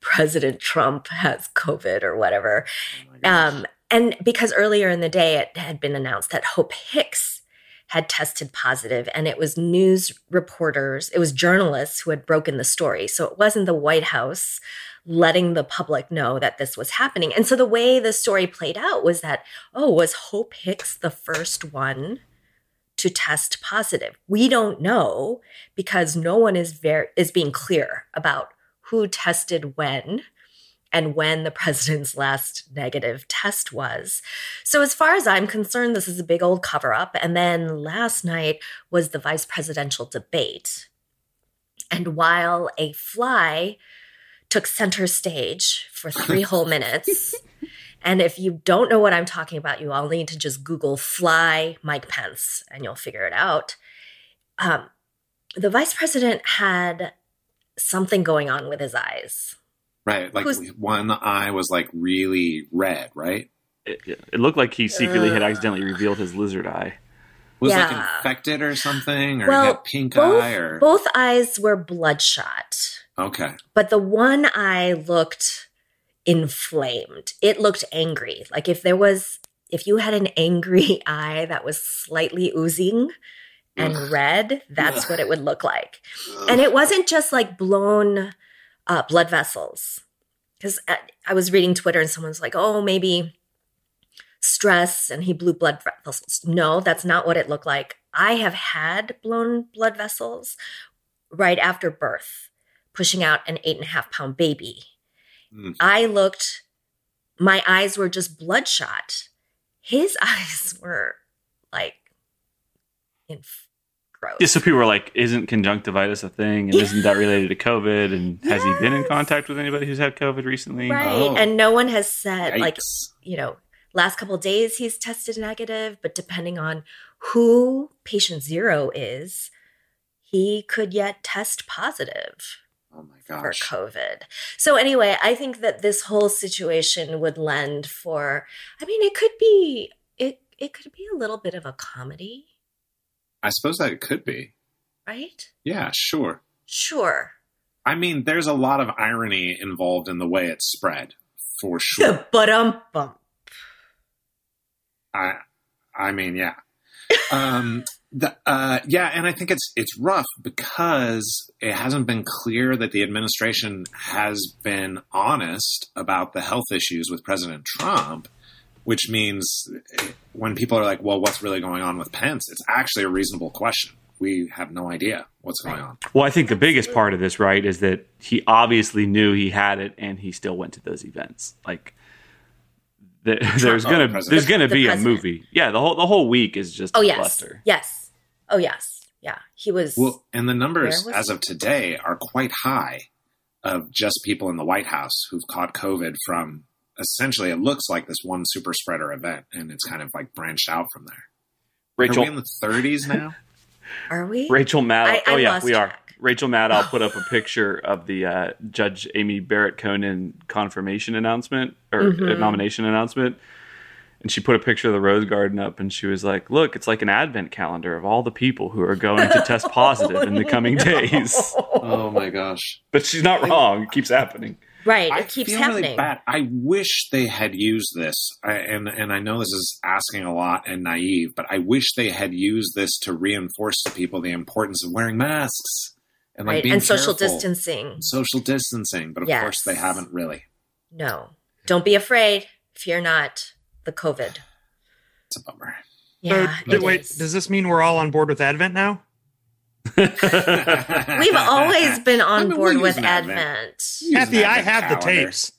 President Trump has COVID or whatever. Oh. Um, and because earlier in the day it had been announced that Hope Hicks had tested positive and it was news reporters, it was journalists who had broken the story. So it wasn't the White House letting the public know that this was happening. And so the way the story played out was that, oh, was Hope Hicks the first one to test positive? We don't know because no one is very is being clear about who tested when and when the (laughs) president's last negative test was. So, as far as I'm concerned, this is a big old cover up. And then last night was the vice presidential debate. And while a fly took center stage for three (laughs) whole minutes, and if you don't know what I'm talking about, you all need to just Google fly Mike Pence and you'll figure it out. Um, the vice president had something going on with his eyes. Right. Like Who's- one eye was like really red, right? It, it looked like he secretly had accidentally revealed his lizard eye. Was like Yeah. infected or something, or Well, had pink both, eye, or both eyes were bloodshot, okay. but the one eye looked inflamed. It looked angry. Like if there was, if you had an angry (laughs) eye that was slightly oozing and Ugh. red, that's Ugh. what it would look like. And it wasn't just like blown uh, blood vessels. Because I was reading Twitter and someone's like, oh, maybe stress and he blew blood vessels. No, that's not what it looked like. I have had blown blood vessels right after birth, pushing out an eight and a half pound baby. Mm. I looked, my eyes were just bloodshot. His (laughs) eyes were like in gross. Yeah, so people were like, "Isn't conjunctivitis a thing? And isn't that related to COVID? And has he been in contact with anybody who's had COVID recently?" Right. Oh. And no one has said, like, you know, last couple days he's tested negative, but depending on who patient zero is, he could yet test positive oh my for. COVID. So, anyway, I think that this whole situation would lend for, I mean, it could be, it, it could be a little bit of a comedy, I suppose that it could be. right? Yeah, sure. Sure. I mean, there's a lot of irony involved in the way it's spread, for sure. but um bump. I, I mean, yeah. Um, the, uh, yeah, and I think it's it's rough because it hasn't been clear that the administration has been honest about the health issues with President Trump, which means when people are like, "Well, what's really going on with Pence?" It's actually a reasonable question. We have no idea what's going on. Well, I think the biggest part of this, right, is that he obviously knew he had it, and he still went to those events. Like, the, (laughs) there's Oh, gonna the president. there's gonna The be a movie. Yeah, the whole the whole week is just Oh a yes, cluster. yes, oh yes, yeah. He was. Well, and the numbers as he? of today are quite high of just people in the White House who've caught COVID from essentially it looks like this one super spreader event, and it's kind of like branched out from there. Are Rachel we in the 30s now? (laughs) are we? Rachel Maddow. I- I oh yeah, lost we are. Track. Rachel Maddow (laughs) put up a picture of the uh, Judge Amy Barrett Conan confirmation announcement or Mhm. nomination announcement, and she put a picture of the Rose Garden up, and she was like, "Look, it's like an advent calendar of all the people who are going to test (laughs) positive in the coming (laughs) days." oh my gosh! But she's not wrong. It keeps happening. Right, I it keeps feel happening. really bad. I wish they had used this, I, and and I know this is asking a lot and naive, but I wish they had used this to reinforce to people the importance of wearing masks and like right, being and social careful. distancing. social distancing. But of Yes. course, they haven't really. No, don't be afraid. Fear not the COVID. It's a bummer. Yeah, So, it wait, is. does this mean we're all on board with Advent now? (laughs) (laughs) We've always been I on mean, board with Advent. Advent. Kathy, I Advent have the tapes.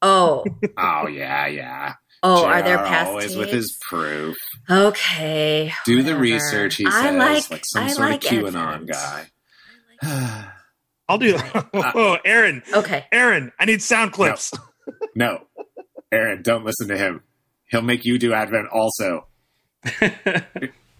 Oh, Oh yeah, yeah. oh, are there past always with his proof? Okay, Do the research. He I says, like, like, some I sort like of QAnon Advent. guy. I like- I'll do that. oh, (laughs) (laughs) Aaron, okay, Aaron, I need sound clips. (laughs) no, Aaron, don't listen to him. He'll make you do Advent also.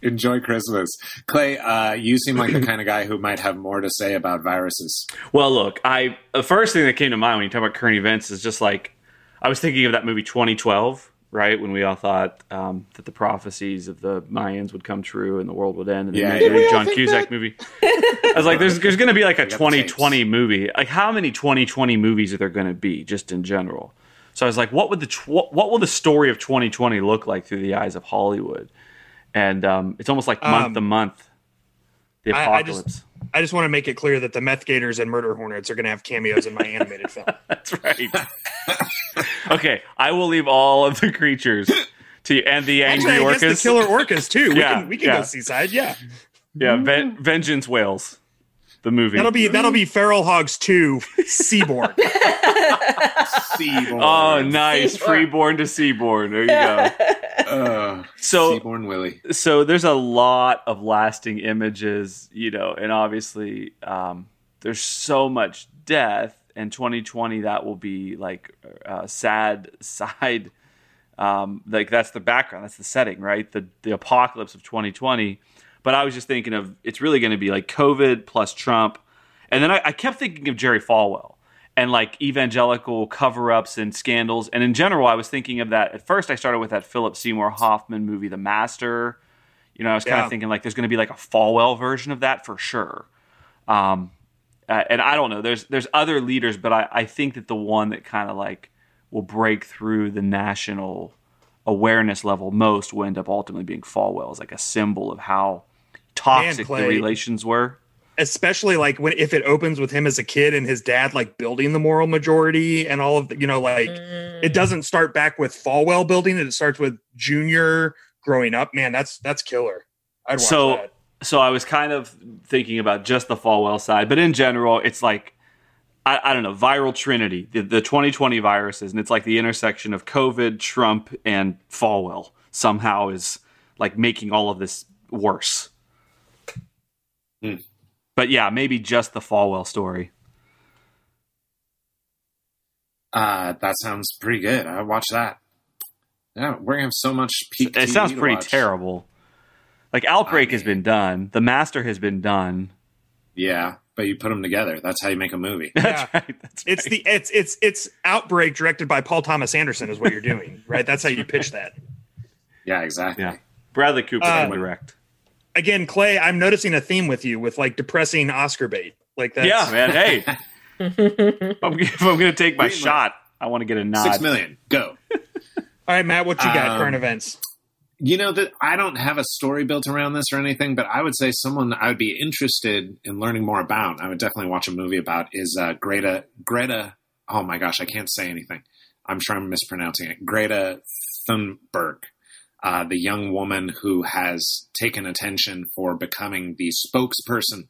Enjoy Christmas, Clay. Uh, you seem like the kind of guy who might have more to say about viruses. Well, look, I the first thing that came to mind when you talk about current events is just like I was thinking of that movie 2012, right? When we all thought um, that the prophecies of the Mayans would come true and the world would end, and Yeah, they yeah. made Did we a all John Cusack that? movie. I was like, there's there's going to be like a (laughs) We got the tapes. 2020 movie. Like, how many 2020 movies are there going to be just in general? So So I was like, what would the tw- what will the story of 2020 look like through the eyes of Hollywood? And um, it's almost like month Um, to month. The I- I just- I just want to make it clear that the Meth Gators and Murder Hornets are going to have cameos in my animated film. (laughs) That's right. (laughs) okay, I will leave all of the creatures to you and the angry Actually, I orcas. the killer orcas too. We (laughs) Yeah, can we can yeah. go seaside. Yeah, yeah, Ven- Vengeance Whales, the movie. that'll be that'll be Feral Hogs two Seaborn. (laughs) Seaborn. oh, nice. Seaborn. Freeborn to Seaborn. There you go. (laughs) Uh, So Seaborn Willie. so there's a lot of lasting images, you know, and obviously um, there's so much death. And 2020, that will be like a sad side. Um, like that's the background, that's the setting, right? The the apocalypse of 2020. But I was just thinking of it's really going to be like COVID plus Trump, and then I, I kept thinking of Jerry Falwell and like evangelical cover-ups and scandals. And in general, I was thinking of that. At first, I started with that Philip Seymour Hoffman movie, The Master. You know, I was kind Yeah. of thinking like there's going to be like a Falwell version of that for sure. Um, uh, and I don't know. There's there's other leaders, but I, I think that the one that kind of like will break through the national awareness level most will end up ultimately being Falwell as like a symbol of how toxic the relations were. especially like when if it opens with him as a kid and his dad like building the moral majority and all of the, you know like Mm. it doesn't start back with Falwell building it. It starts with Junior growing up. Man, that's that's killer. I'd watch So- that. so I was kind of thinking about just the Falwell side, but in general, it's like I, I don't know, viral trinity, the, the 2020 viruses, and it's like the intersection of COVID, Trump, and Falwell somehow is like making all of this worse. Hmm. But yeah, maybe just the Falwell story. Uh, that sounds pretty good. I watch that. Yeah, we're gonna have so much peak. it TV sounds to pretty watch. terrible. Like Outbreak I has been done, The Master has been done. Yeah, but you put them together. That's how you make a movie. (laughs) That's Yeah. right. That's It's right. the it's it's it's Outbreak directed by Paul Thomas Anderson is what you're doing, right? That's how you pitch that. (laughs) Yeah, exactly. yeah. Bradley Cooper Uh, can direct. Again, Clay, I'm noticing a theme with you with like depressing Oscar bait. Like that. Yeah, man. Hey, (laughs) if I'm, if I'm going to take my Greenlit. shot, I want to get a nod. Six million. Go. (laughs) All right, Matt, what you got? Um, current events. You know that I don't have a story built around this or anything, but I would say someone I would be interested in learning more about. I would definitely watch a movie about is uh, Greta Greta. Oh my gosh, I can't say anything. I'm sure I'm mispronouncing it. Greta Thunberg, uh, the young woman who has taken attention for becoming the spokesperson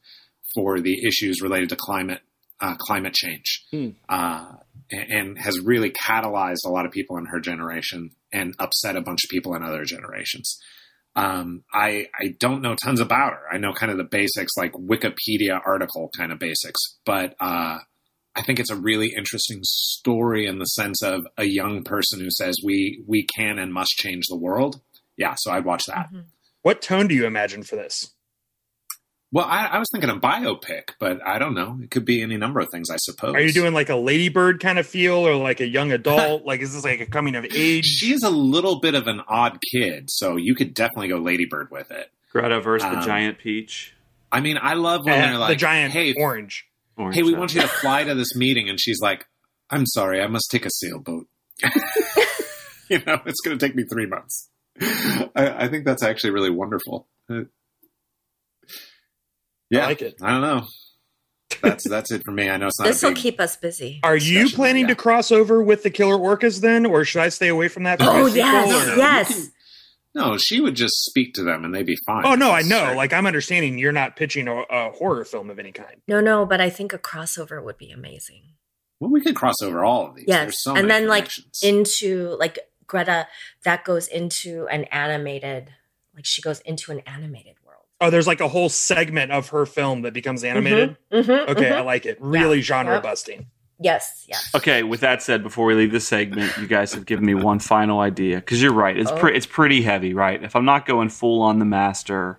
for the issues related to climate uh, climate change, Hmm. uh, and, and has really catalyzed a lot of people in her generation and upset a bunch of people in other generations. Um, I I don't know tons about her. I know kind of the basics, like Wikipedia article kind of basics, but uh, I think it's a really interesting story in the sense of a young person who says we we can and must change the world. Yeah, so I'd watch that. Mhm. What tone do you imagine for this? Well, I, I was thinking a biopic, but I don't know. It could be any number of things, I suppose. Are you doing like a ladybird kind of feel or like a young adult? (laughs) like is this like a coming of age? She is a little bit of an odd kid, so you could definitely go Ladybird with it. Greta versus the Um, giant peach. I mean, I love when Uh, they're like, the giant "Hey, orange. Orange hey, we Sound. want you to fly to this meeting," and she's like, "I'm sorry, I must take a sailboat." (laughs) you know, it's going to take me three months. I, I think that's actually really wonderful. Uh, Yeah, I like it. I don't know. That's that's it for me. I know it's not. This will keep us busy. Are you planning yeah. to cross over with the killer orcas then, or should I stay away from that? Oh sequel, yes, or- no, yes. You can- No, she would just speak to them and they'd be fine. Oh no, I know. Sure. Like I'm understanding you're not pitching a, a horror film of any kind. No, no, but I think a crossover would be amazing. well, we could cross over all of these. Yes, There's so and many then like into like Greta, that goes into an animated, like she goes into an animated world. Oh, there's like a whole segment of her film that becomes animated. Mhm, mhm, Okay, mhm. I like it. Really Yeah. genre Yep. busting. Yes, yes. Okay, with that said, before we leave this segment, you guys have given me one final idea because you're right. It's Oh. pre- it's pretty heavy, right? If I'm not going full on the master,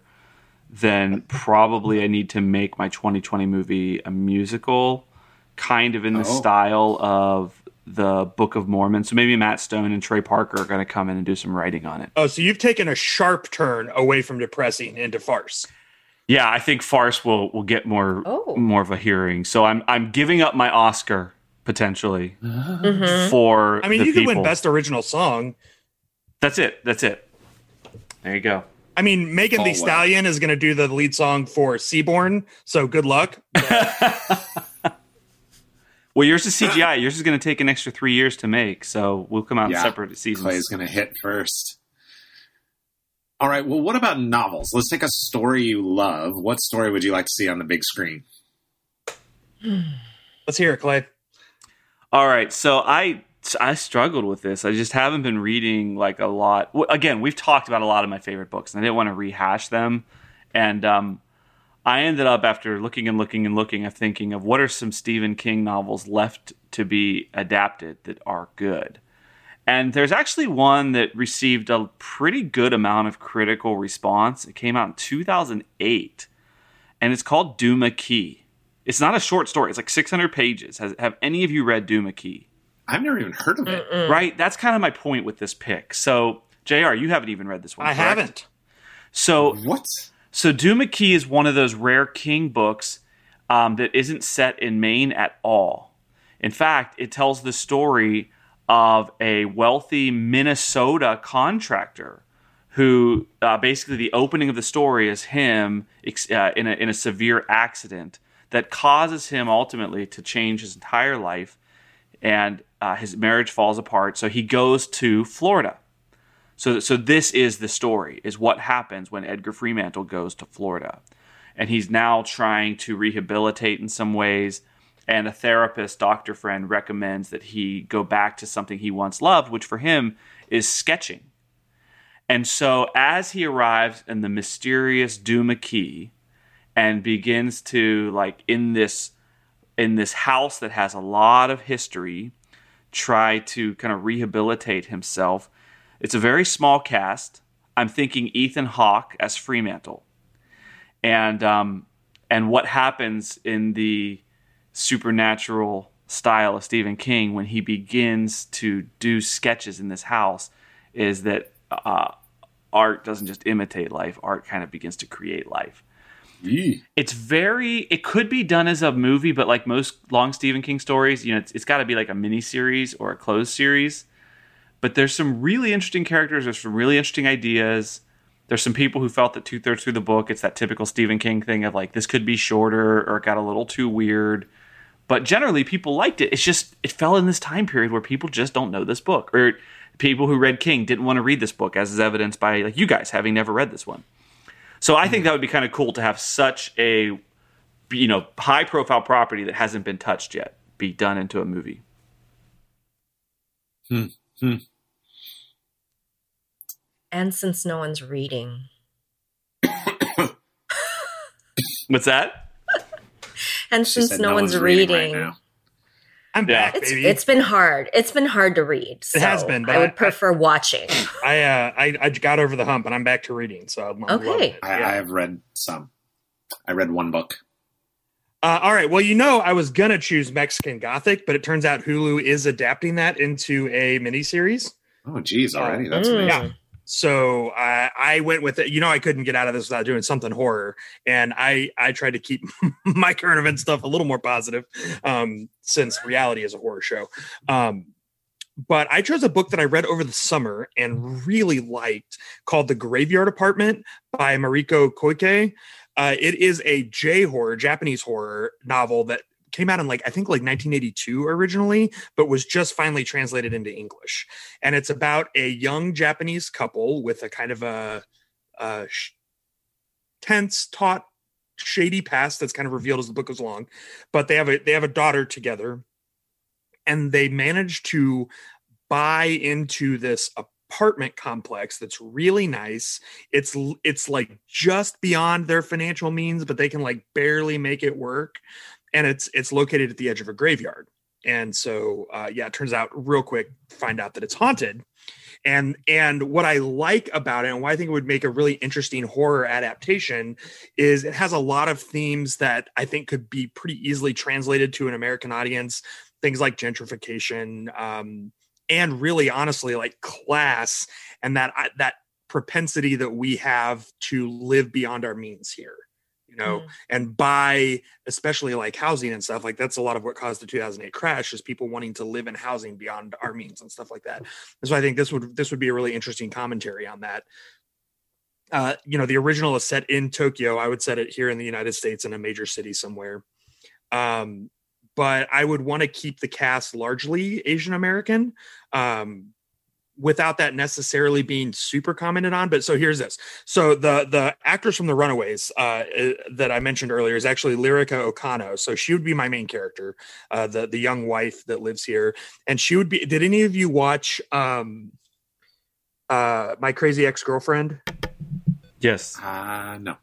then probably I need to make my 2020 movie a musical, kind of in the Oh. style of the Book of Mormon. So maybe Matt Stone and Trey Parker are going to come in and do some writing on it. Oh, so you've taken a sharp turn away from depressing into farce. Yeah, I think farce will will get more Oh. more of a hearing. So I'm I'm giving up my Oscar potentially Mhm. for. I mean, the you could win best original song. That's it. That's it. There you go. I mean, Megan Oh, the wow. Stallion is going to do the lead song for Seaborn, so good luck. (laughs) well, yours is CGI. Yours is going to take an extra three years to make, so we'll come out Yeah. in separate seasons. Clay's going to hit first. All right. Well, what about novels? Let's take a story you love. What story would you like to see on the big screen? Let's hear it, Clay. All right, so I I struggled with this. I just haven't been reading like a lot. Again, we've talked about a lot of my favorite books, and I didn't want to rehash them. And um, I ended up after looking and looking and looking, of thinking of what are some Stephen King novels left to be adapted that are good. And there's actually one that received a pretty good amount of critical response. It came out in 2008, and it's called Duma Key. It's not a short story. It's like 600 pages. Has, have any of you read Duma Key? I've never even heard of it. Mm-mm. Right? That's kind of my point with this pick. So, JR, you haven't even read this one. I correct? haven't. So, What? so Duma Key is one of those rare King books um, that isn't set in Maine at all. In fact, it tells the story of a wealthy Minnesota contractor who uh, basically the opening of the story is him ex- uh, in, a, in a severe accident that causes him ultimately to change his entire life and uh, his marriage falls apart. So he goes to Florida. So, so this is the story: is what happens when Edgar Freemantle goes to Florida, and he's now trying to rehabilitate in some ways. And a therapist, doctor friend, recommends that he go back to something he once loved, which for him is sketching. And so, as he arrives in the mysterious Duma Key, and begins to like in this in this house that has a lot of history, try to kind of rehabilitate himself. It's a very small cast. I'm thinking Ethan Hawke as Freemantle, and um, and what happens in the supernatural style of Stephen King when he begins to do sketches in this house is that uh, art doesn't just imitate life; art kind of begins to create life It's very it could be done as a movie but like most long stephen king stories you know it's, it's got to be like a mini series or a closed series. But there's some really interesting characters there's some really interesting ideas. There's some people who felt that two-thirds through the book it's that typical stephen king thing of like this could be shorter or it got a little too weird. But generally people liked it. It's just it fell in this time period where people just don't know this book. Or people who read king didn't want to read this book as is evidenced by like you guys having never read this one so I think that would be kind of cool to have such a you know high profile property that hasn't been touched yet be done into a movie. Hmm. And since no one's reading, (coughs) What's that? and She since said no, one's, reading reading, right now. I'm Yeah. back, it's baby. it's been hard. It's been hard to read. So has been, but I I- would prefer watching. (clears throat) I, uh, I I got over the hump and I'm back to reading. So I'm, I'm Okay. I, Yeah. I have read some. I read one book. Uh, all right. Well, you know, I was gonna choose Mexican Gothic, but it turns out Hulu is adapting that into a miniseries. Oh, geez, already that's Mm. amazing. Yeah. So uh, I went with it. You know, I couldn't get out of this without doing something horror, and I I tried to keep (laughs) my current event stuff a little more positive, um, since reality is a horror show. Um, but I chose a book that I read over the summer and really liked called The Graveyard Apartment by Mariko Koike. Uh, it is a J horror, Japanese horror novel that came out in like I think like 1982 originally, but was just finally translated into English. And it's about a young Japanese couple with a kind of a, a tense, taut, shady past that's kind of revealed as the book goes along. But they have a they have a daughter together, and they manage to buy into this apartment complex that's really nice it's it's like just beyond their financial means but they can like barely make it work and it's it's located at the edge of a graveyard. And so uh, yeah it turns out real quick find out that it's haunted. And and what i like about it and why i think it would make a really interesting horror adaptation is it has a lot of themes that i think could be pretty easily translated to an american audience. Things like gentrification um, and really honestly like class and that that propensity that we have to live beyond our means here you know Mm. and buy especially like housing and stuff like that's a lot of what caused the 2008 crash is people wanting to live in housing beyond our means and stuff like that. And so i think this would this would be a really interesting commentary on that. Uh, you know the original is set in tokyo. I would set it here in the united states in a major city somewhere. Um, but i would want to keep the cast largely asian american um, without that necessarily being super commented on. But so here's this. So the the actress from the Runaways uh, uh, that I mentioned earlier is actually Lyrica Okano. So she would be my main character, uh, the the young wife that lives here, and she would be. Did any of you watch um, uh, my crazy ex girlfriend? Yes. Uh, no.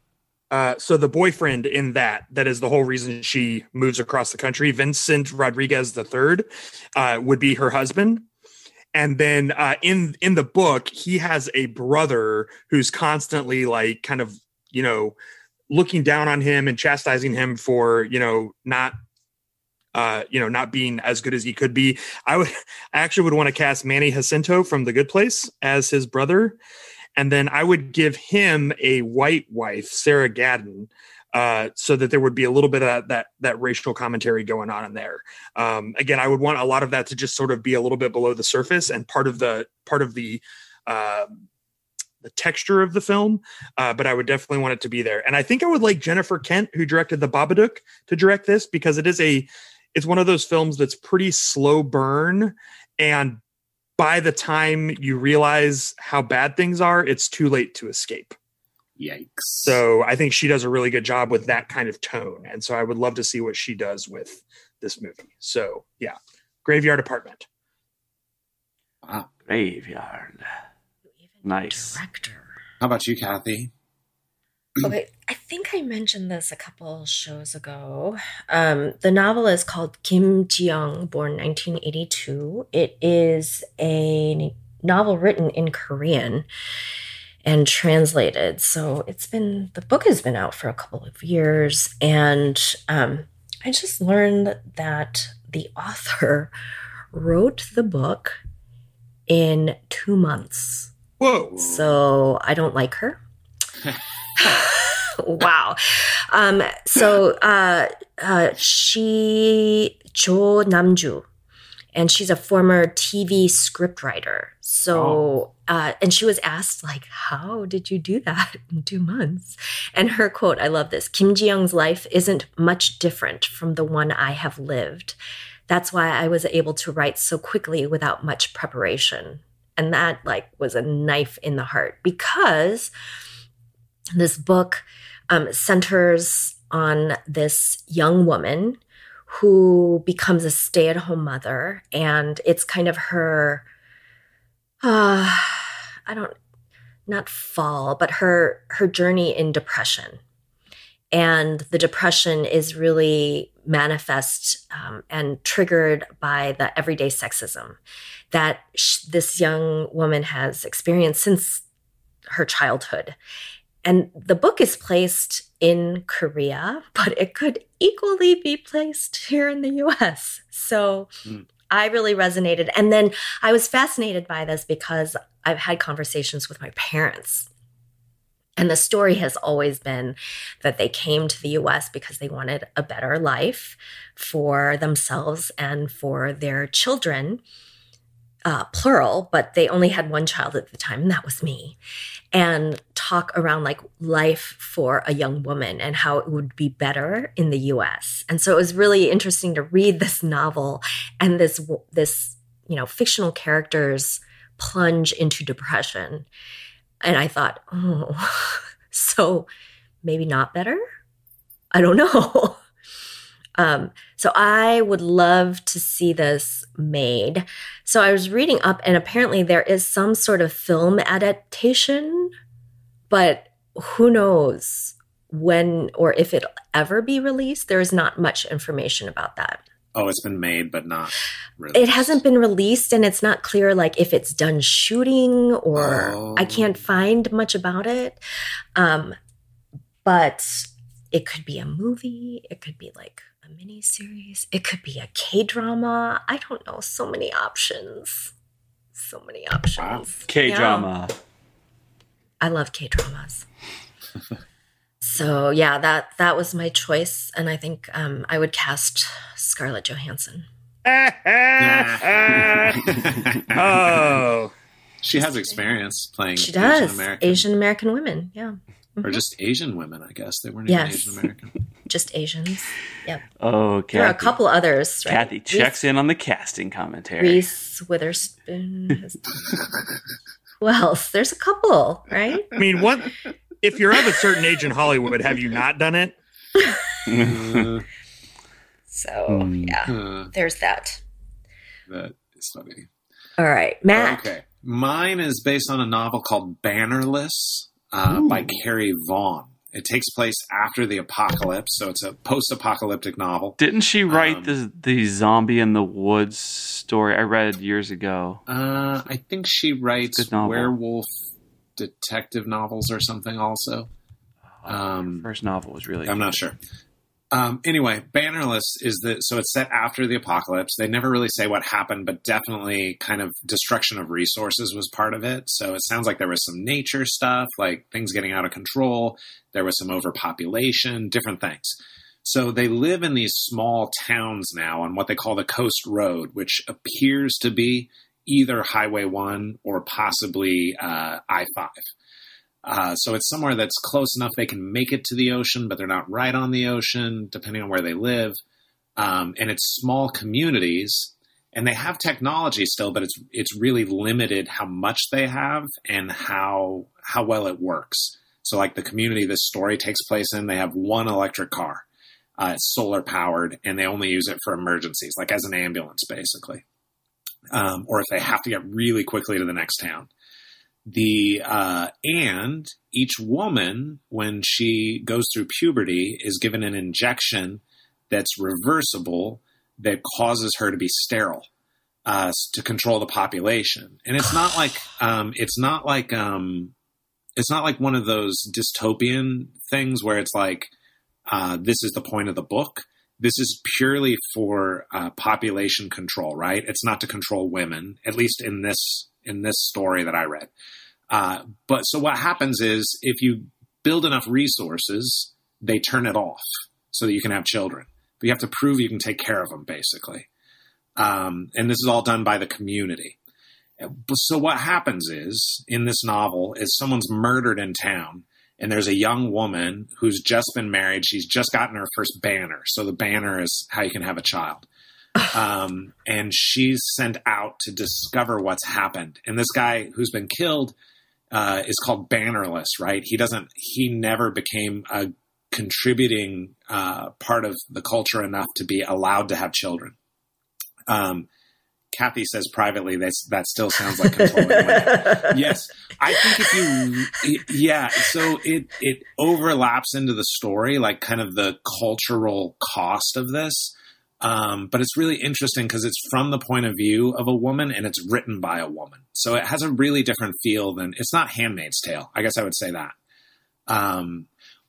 Uh, so the boyfriend in that that is the whole reason she moves across the country. Vincent Rodriguez the third uh, would be her husband, and then uh, in in the book he has a brother who's constantly like kind of you know looking down on him and chastising him for you know not uh you know not being as good as he could be. I would i actually would want to cast manny jacinto from the good place as his brother. And then i would give him a white wife sarah gadon uh, so that there would be a little bit of that, that racial commentary going on in there. Um, again, I would want a lot of that to just sort of be a little bit below the surface and part of the part of the uh, the texture of the film. Uh, but I would definitely want it to be there. And I think I would like Jennifer Kent, who directed The Babadook, to direct this because it is a it's one of those films that's pretty slow burn and by the time you realize how bad things are, it's too late to escape. Yikes. So I think she does a really good job with that kind of tone. And so I would love to see what she does with this movie. So yeah, Graveyard Apartment. wow. Graveyard. Nice. Director. How about you, Kathy? (clears throat) Okay, I think I mentioned this a couple shows ago. Um, the novel is called Kim Ji-young, born 1982. It is a novel written in Korean and translated. So it's been the book has been out for a couple of years, and um, I just learned that the author (laughs) wrote the book in two months. Whoa. So I don't like her. (laughs) (laughs) wow. Um, so uh, uh, she Jo Namju, and she's a former TV scriptwriter. So uh, and she was asked like, "How did you do that (laughs) in two months?" And her quote, I love this: "Kim Ji Young's life isn't much different from the one I have lived. That's why I was able to write so quickly without much preparation." And that like was a knife in the heart because this book um, centers on this young woman who becomes a stay-at-home mother and it's kind of her uh, i don't not fall but her her journey in depression. And the depression is really manifest um, and triggered by the everyday sexism that sh- this young woman has experienced since her childhood and the book is placed in Korea, (laughs) but it could equally be placed here in the US. So Mm. I really resonated. And then I was fascinated by this because I've had conversations with my parents. And the story has always been that they came to the US because they wanted a better life for themselves and for their children, uh, plural, but they only had one child at the time, and that was me and talk around like life for a young woman and how it would be better in the US. And so it was really interesting to read this novel and this this you know fictional characters plunge into depression. And I thought, "Oh, (laughs) so maybe not better? I don't know." (laughs) Um, so I would love to see this made. So I was reading up, and apparently there is some sort of film adaptation, but who knows when or if it'll ever be released. There is not much information about that. Oh, it's been made, but not really. It hasn't been released, and it's not clear like if it's done shooting or Oh. I can't find much about it. Um, but it could be a movie. It could be like a mini series. It could be a K drama. I don't know. So many options. So many options. K Yeah. drama. I love K dramas. (laughs) So yeah, that that was my choice, and I think um, I would cast Scarlett Johansson. (laughs) oh, she has experience playing. She does Asian American, Asian American women. Yeah, or Mhm. just Asian women. I guess they weren't Yes. even Asian American. (laughs) just Asians. Oh, okay. There are a couple others. Right? Kathy checks in on the casting commentary. Reese Witherspoon. has- (laughs) Who else? There's a couple, right? I mean, what if you're of a certain age in Hollywood? Have you not done it? Uh, (laughs) So Hmm. yeah, uh, there's that. that is funny. All right, Matt. Okay, mine is based on a novel called Bannerless uh, by Carrie Vaughn. It takes place after the apocalypse, so it's a post-apocalyptic novel. Didn't she write Um, the the zombie in the woods story I read years ago? Uh, I think she writes werewolf detective novels or something. Also, um, First novel was really. I'm not sure. Um, anyway, Bannerless is the so it's set after the apocalypse. They never really say what happened, but definitely kind of destruction of resources was part of it. So it sounds like there was some nature stuff, like things getting out of control. There was some overpopulation, different things. So they live in these small towns now on what they call the Coast Road, which appears to be either Highway 1 or possibly uh, I 5. Uh, so it's somewhere that's close enough they can make it to the ocean, but they're not right on the ocean, depending on where they live. Um, and it's small communities, and they have technology still, but it's it's really limited how much they have and how how well it works. So, like the community this story takes place in, they have one electric car. Uh, solar powered, and they only use it for emergencies, like as an ambulance, basically, um, or if they have to get really quickly to the next town the uh, and each woman when she goes through puberty is given an injection that's reversible that causes her to be sterile uh, to control the population. And it's not like (sighs) um, it's not like um, it's not like one of those dystopian things where it's like uh, this is the point of the book. This is purely for uh, population control right? It's not to control women at least in this in this story that i read uh, but so what happens is if you build enough resources they turn it off so that you can have children but you have to prove you can take care of them basically um, and this is all done by the community so what happens is in this novel is someone's murdered in town and there's a young woman who's just been married. She's just gotten her first banner. So the banner is how you can have a child. (sighs) Um, and she's sent out to discover what's happened. And this guy who's been killed uh, is called Bannerless, right? He doesn't. He never became a contributing uh, part of the culture enough to be allowed to have children. Um, Kathy says privately that that still sounds like controlling women (laughs) yes i think if you yeah so it it overlaps into the story like kind of the cultural cost of this um, but it's really interesting because it's from the point of view of a woman and it's written by a woman. So it has a really different feel than it's not handmaid's tale i guess i would say that. Um,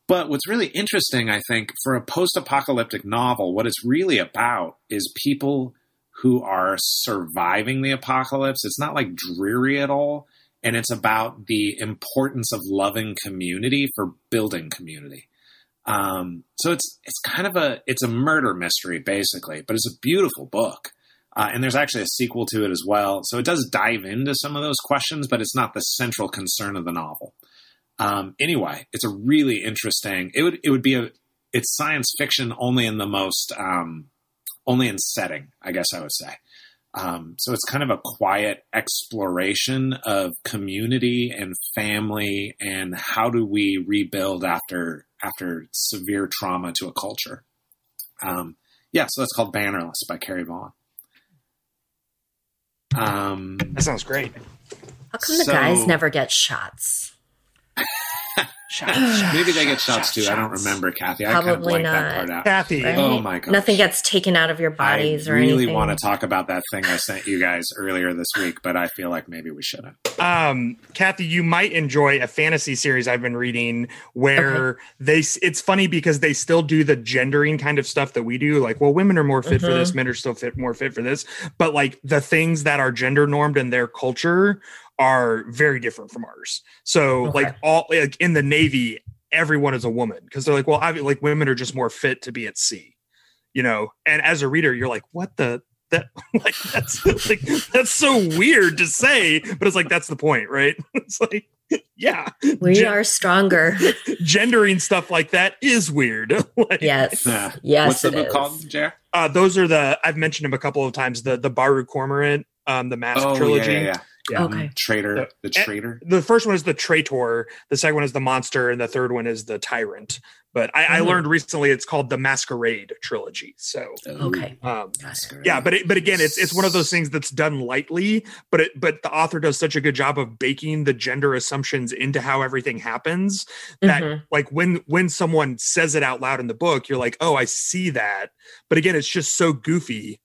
but what's really interesting i think for a post-apocalyptic novel what it's really about is people who are surviving the apocalypse. It's not like dreary at all and it's about the importance of loving community for building community. Um, so it's it's kind of a it's a murder mystery basically, but it's a beautiful book. Uh, and there's actually a sequel to it as well. So it does dive into some of those questions, but it's not the central concern of the novel. Um, anyway, it's a really interesting. It would it would be a it's science fiction only in the most um, only in setting, I guess I would say. Um, so it's kind of a quiet exploration of community and family and how do we rebuild after after severe trauma to a culture. Um, yeah, so that's called Bannerless by Carrie Vaughn. Um, That sounds great. How come the guys never get shots? (laughs) Shots, shots, (sighs) maybe they get shots, shots too. I don't remember, Kathy. I kind of Probably blanked that not. part out. Kathy, Right? Oh my gosh. Nothing gets taken out of your bodies I or really anything. want to talk about that thing I sent you guys earlier this week, but I feel like maybe we shouldn't. um, Kathy, you might enjoy a fantasy series I've been reading where they. It's funny because they still do the gendering kind of stuff that we do. Like, well, women are more fit for Mhm. this, men are still fit more fit for this. But like the things that are gender normed in their culture are very different from ours. So, Okay. like all like in the Navy, everyone is a woman because they're like, well, I like women are just more fit to be at sea, you know. And as a reader, you're like, what the that (laughs) like that's like that's so weird to say, but it's like that's the point, right? (laughs) It's like yeah, we gen- are stronger. (laughs) gendering stuff like that is weird. like, yes, Yeah. yes. What's the book is. called, Jer? uh, those are the I've mentioned them a couple of times. The the Baru Cormorant, um, the Mask Oh, trilogy. yeah, yeah, yeah. Yeah. Okay. Traitor, the Eh, traitor. The first one is the Traitor, the second one is the Monster, and the third one is the Tyrant. But I, I Mhm. learned recently it's called the Masquerade trilogy. So Okay. um, Masquerade. yeah, but it, but again, it's it's one of those things that's done lightly, but it but the author does such a good job of baking the gender assumptions into how everything happens that Mhm. like when when someone says it out loud in the book, you're like, oh, I see that. But again, it's just so goofy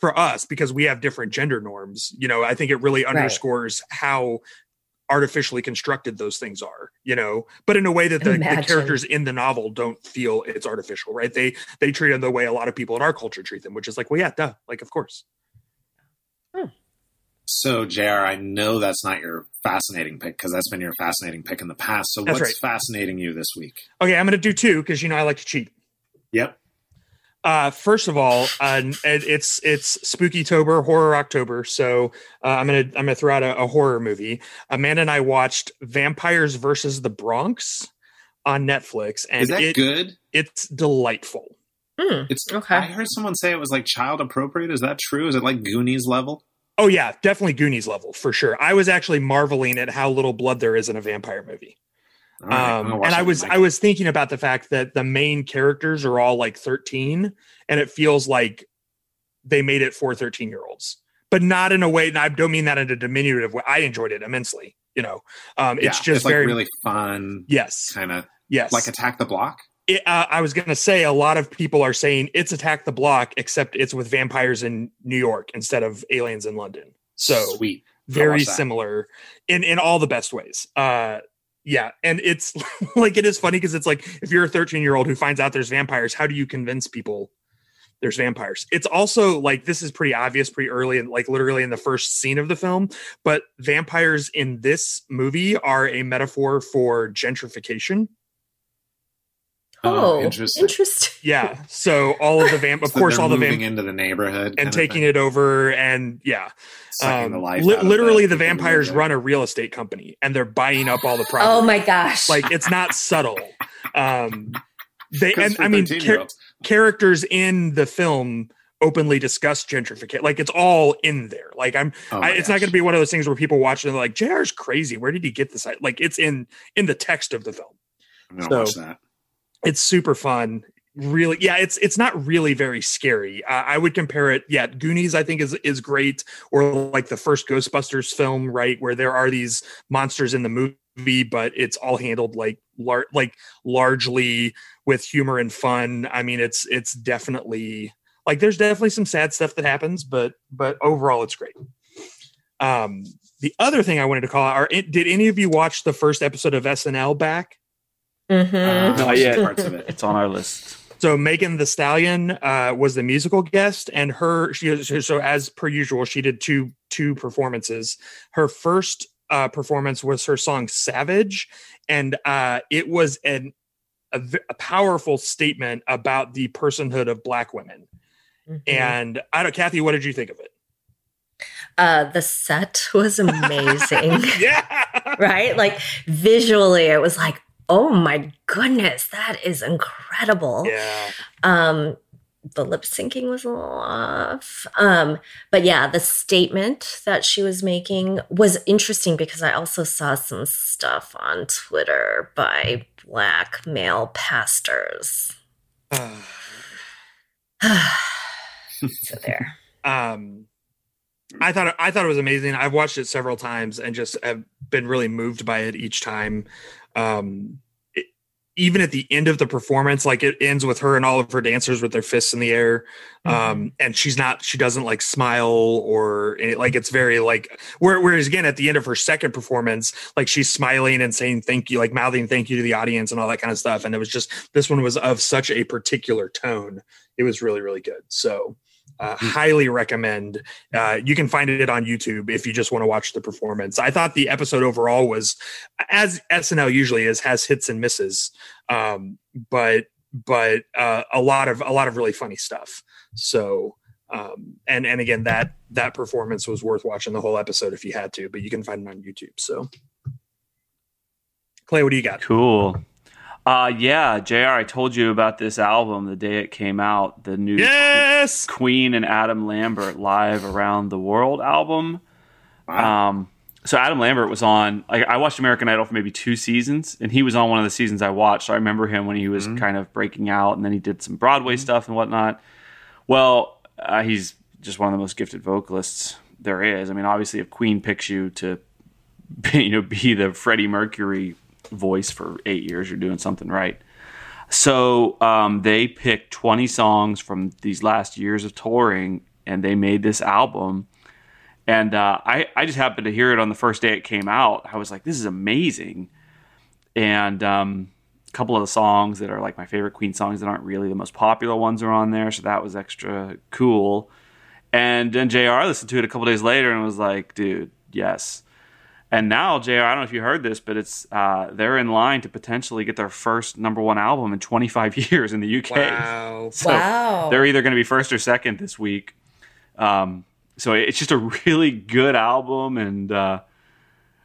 for us because we have different gender norms. You know, I think it really underscores how artificially constructed those things are you know but in a way that the, the characters in the novel don't feel it's artificial right they they treat them the way a lot of people in our culture treat them which is like well yeah duh like of course hmm. So, JR, I know that's not your fascinating pick because that's been your fascinating pick in the past. So, That's what's right. fascinating you this week? okay i'm gonna do two because you know i like to cheat Yep. Uh, first of all, uh, it's it's Spooky Tober, Horror October. So uh, I'm gonna I'm gonna throw out a, a horror movie. Amanda and I watched Vampires versus the Bronx on Netflix, and Is that it, good? it's delightful. Hmm. It's Okay. I heard someone say it was like child appropriate. Is that true? Is it like Goonies level? Oh yeah, definitely Goonies level for sure. I was actually marveling at how little blood there is in a vampire movie. Right, um, and I was I was thinking about the fact that the main characters are all like 13, and it feels like they made it for 13 year olds, but not in a way. And I don't mean that in a diminutive way. I enjoyed it immensely. You know, um, Yeah, it's just like very really fun, yes, kind of yes. like Attack the Block. it, uh, I was going to say a lot of people are saying it's Attack the Block, except it's with vampires in New York instead of aliens in London. So sweet. very similar in in all the best ways uh yeah and it's (laughs) like it is funny because it's like if you're a 13 year old who finds out there's vampires how do you convince people there's vampires? It's also like this is pretty obvious pretty early and like literally in the first scene of the film but vampires in this movie are a metaphor for gentrification Oh, Oh, interesting. interesting. (laughs) yeah so all of the vamp (laughs) of So course all the vamp into the neighborhood and taking it over and yeah sucking the um, life. li- literally the people who live vampires run a real estate company and they're buying up all the property Oh my gosh. like it's not subtle um they 'Cause and i mean char- characters in the film openly discuss gentrification like it's all in there like i'm Oh I, my it's not going to be one of those things where people watch it and they're like jr's crazy where did he get this like it's in in the text of the film I'm gonna so- watch that. It's super fun. Really yeah it's it's not really very scary. Uh, i would compare it yeah goonies i think is is great or like the first ghostbusters film right where there are these monsters in the movie but it's all handled like lar- like largely with humor and fun. I mean it's it's definitely like there's definitely some sad stuff that happens but but overall it's great. Um the other thing i wanted to call out are did any of you watch the first episode of snl back Mhm. Uh, Not I yet. Parts of it. It's on our list. So Megan Thee Stallion uh, was the musical guest, and her she so as per usual she did two two performances. Her first uh, performance was her song "Savage," and uh, it was an a powerful statement about the personhood of Black women. Mhm. And I don't, Kathy, what did you think of it? uh, the set was amazing. (laughs) yeah, (laughs) right? Like visually, it was like, oh my goodness, that is incredible. yeah, Um, the lip syncing was a little off. Um, but yeah, the statement that she was making was interesting because I also saw some stuff on Twitter by black male pastors. (sighs) so there. um i thought i thought it was amazing i've watched it several times and just have been really moved by it each time um it, even at the end of the performance like it ends with her and all of her dancers with their fists in the air um and she's not she doesn't like smile or any- like it's very like whereas again at the end of her second performance like she's smiling and saying thank you like mouthing thank you to the audience and all that kind of stuff. And it was just this one was of such a particular tone. It was really really good. So Uh, highly recommend. Uh, you can find it on YouTube if you just want to watch the performance. I thought the episode overall was, as SNL usually is, has hits and misses, um, but but uh, a lot of a lot of really funny stuff. So um, and and again that that performance was worth watching the whole episode if you had to, but you can find it on YouTube. So, Clay, what do you got? Cool. Uh, yeah, Jr. I told you about this album the day it came out. The new yes Queen and Adam Lambert live around the world album. Wow. Um, so Adam Lambert was on. Like, I watched American Idol for maybe two seasons, and he was on one of the seasons I watched. So I remember him when he was Mhm. kind of breaking out, and then he did some Broadway stuff and whatnot. Well, uh, he's just one of the most gifted vocalists there is. I mean, obviously, if Queen picks you to, (laughs) be, you know, be the Freddie Mercury voice for eight years, you're doing something right. So um, they picked 20 songs from these last years of touring, and they made this album. And uh, I, I just happened to hear it on the first day it came out. I was like, this is amazing. And um, a couple of the songs that are like my favorite Queen songs that aren't really the most popular ones are on there. So that was extra cool. And then JR listened to it a couple days later and was like, dude, yes. And now, JR, I don't know if you heard this, but it's uh, they're in line to potentially get their first number one album in 25 (laughs) years in the UK. Wow. (laughs) So wow. they're either going to be first or second this week. Um, so it's just a really good album, and uh,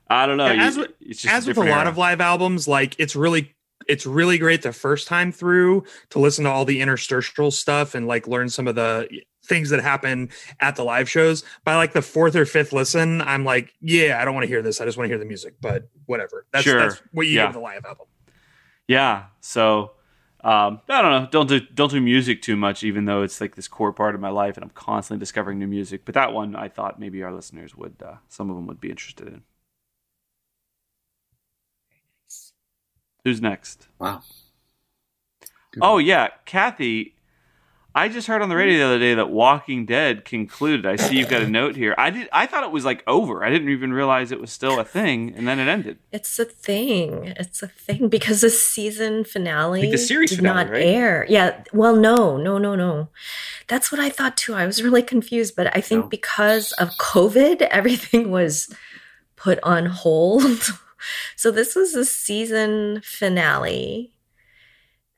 I don't know. Yeah, as with- it's just As with a lot era. of live albums, like it's really it's really great the first time through to listen to all the interstitial stuff and like learn some of the things that happen at the live shows. By like the fourth or fifth listen, I'm like, yeah, I don't want to hear this. I just want to hear the music. But whatever. That's Sure. that's what you Yeah. get with a live album. Yeah. So um, I don't know. Don't do don't do music too much, even though it's like this core part of my life, and I'm constantly discovering new music. But that one, I thought maybe our listeners would, uh, some of them would be interested in. Who's next? Wow. Oh yeah, Kathy. I just heard on the radio the other day that Walking Dead concluded. I see you've got a note here. I did. I thought it was like over. I didn't even realize it was still a thing, and then it ended. It's a thing. It's a thing because the season finale Like the series did finale, not right? air. Yeah. Well, no, no, no, no. That's what I thought too. I was really confused, but I think No. because of COVID, (laughs) everything was put on hold. (laughs) so this was the season finale.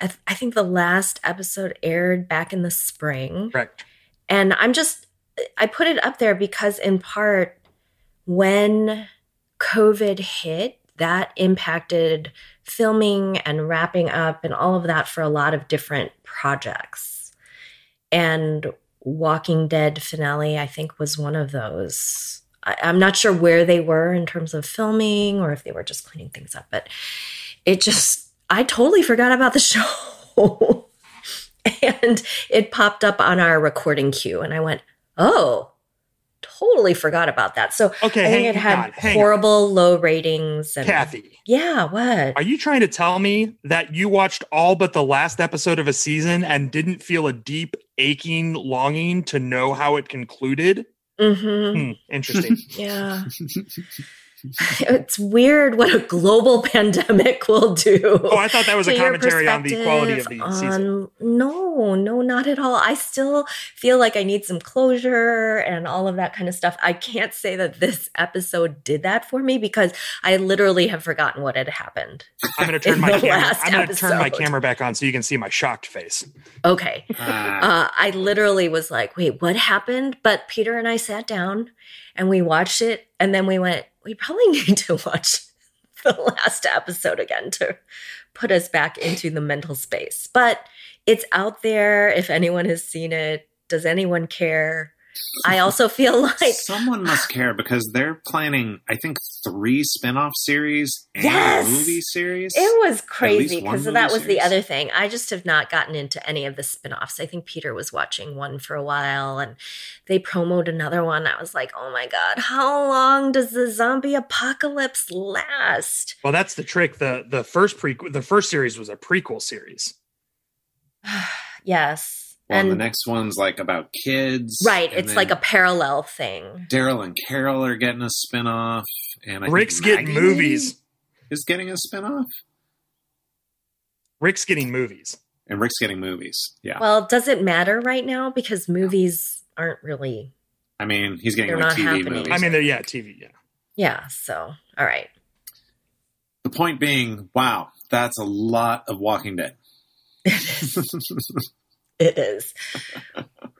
I, th- I think the last episode aired back in the spring. Correct. And I'm just, I put it up there because, in part, when COVID hit, that impacted filming and wrapping up and all of that for a lot of different projects. And Walking Dead finale, I think, was one of those. I, I'm not sure where they were in terms of filming or if they were just cleaning things up, but it just, I totally forgot about the (laughs) show. and it popped up on our recording queue, and I went, oh, totally forgot about that. So Okay, I think hang it had on, hang on. horrible low ratings. And Kathy, yeah, what? are you trying to tell me that you watched all but the last episode of a season and didn't feel a deep aching longing to know how it concluded? hmm Hmm, interesting. (laughs) Yeah. (laughs) (laughs) it's weird what a global (laughs) pandemic will do. oh, I thought that was a commentary on the quality of the perspective season. No, no, not at all. I still feel like I need some closure and all of that kind of stuff. I can't say that this episode did that for me because I literally have forgotten what had happened. I'm going to turn my camera. last I'm going to turn my camera back on so you can see my shocked face. Okay. Ah, Uh, I literally was like, wait, what happened? But Peter and I sat down and we watched it. And then we went, we probably (laughs) need to watch (laughs) the last episode again to put us back into the mental space. But it's out there if anyone has seen it. Does anyone care? I also feel (laughs) like someone must care because they're planning, I think, three spin-off series and Yes! a movie series. it was crazy because that was the other thing. I just have not gotten into any of the spin-offs. I think Peter was watching one for a while and they promoted another one. I was like, "Oh my god, how long does the zombie apocalypse last?" Well, that's the trick. the The first prequel, the first series was a prequel series. (sighs) yes. Well, and and the next one's like about kids. right, it's like a parallel thing. Daryl and Carol are getting a spin-off, and I think Rick's getting movies. Is getting a spin-off, Rick's getting movies. and Rick's getting movies. Yeah. Well, does it matter right now because movies aren't really. I mean, he's getting They're like not TV happening. movies. I mean, they're yeah, TV. Yeah. Yeah. So all right. the point being, wow, that's a lot of Walking Dead. (laughs) It is. (laughs)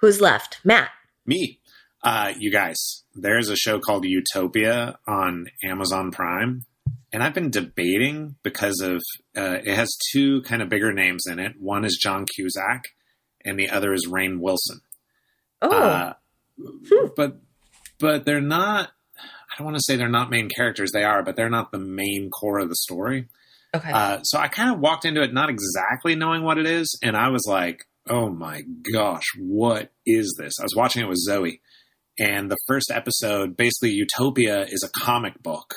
Who's left? Matt. Me. Uh, you guys, there's a show called Utopia on Amazon Prime. And I've been debating because of uh, it has two kind of bigger names in it. One is John Cusack, and the other is Rainn Wilson. Oh, Uh, Hmm. but but they're not. I don't want to say they're not main characters. They are, but they're not the main core of the story. okay. Uh, so I kind of walked into it not exactly knowing what it is, and I was like, "Oh my gosh, what is this?" I was watching it with Zoe, and the first episode, basically, Utopia is a comic book,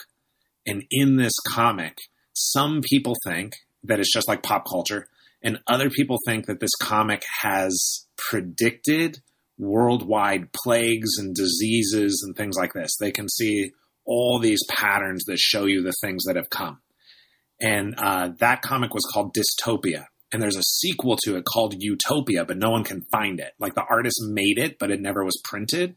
and in this comic, some people think that it's just like pop culture, and other people think that this comic has predicted worldwide plagues and diseases and things like this. They can see all these patterns that show you the things that have come and uh, that comic was called Dystopia. And there's a sequel to it called Utopia, but no one can find it. Like the artist made it, but it never was printed.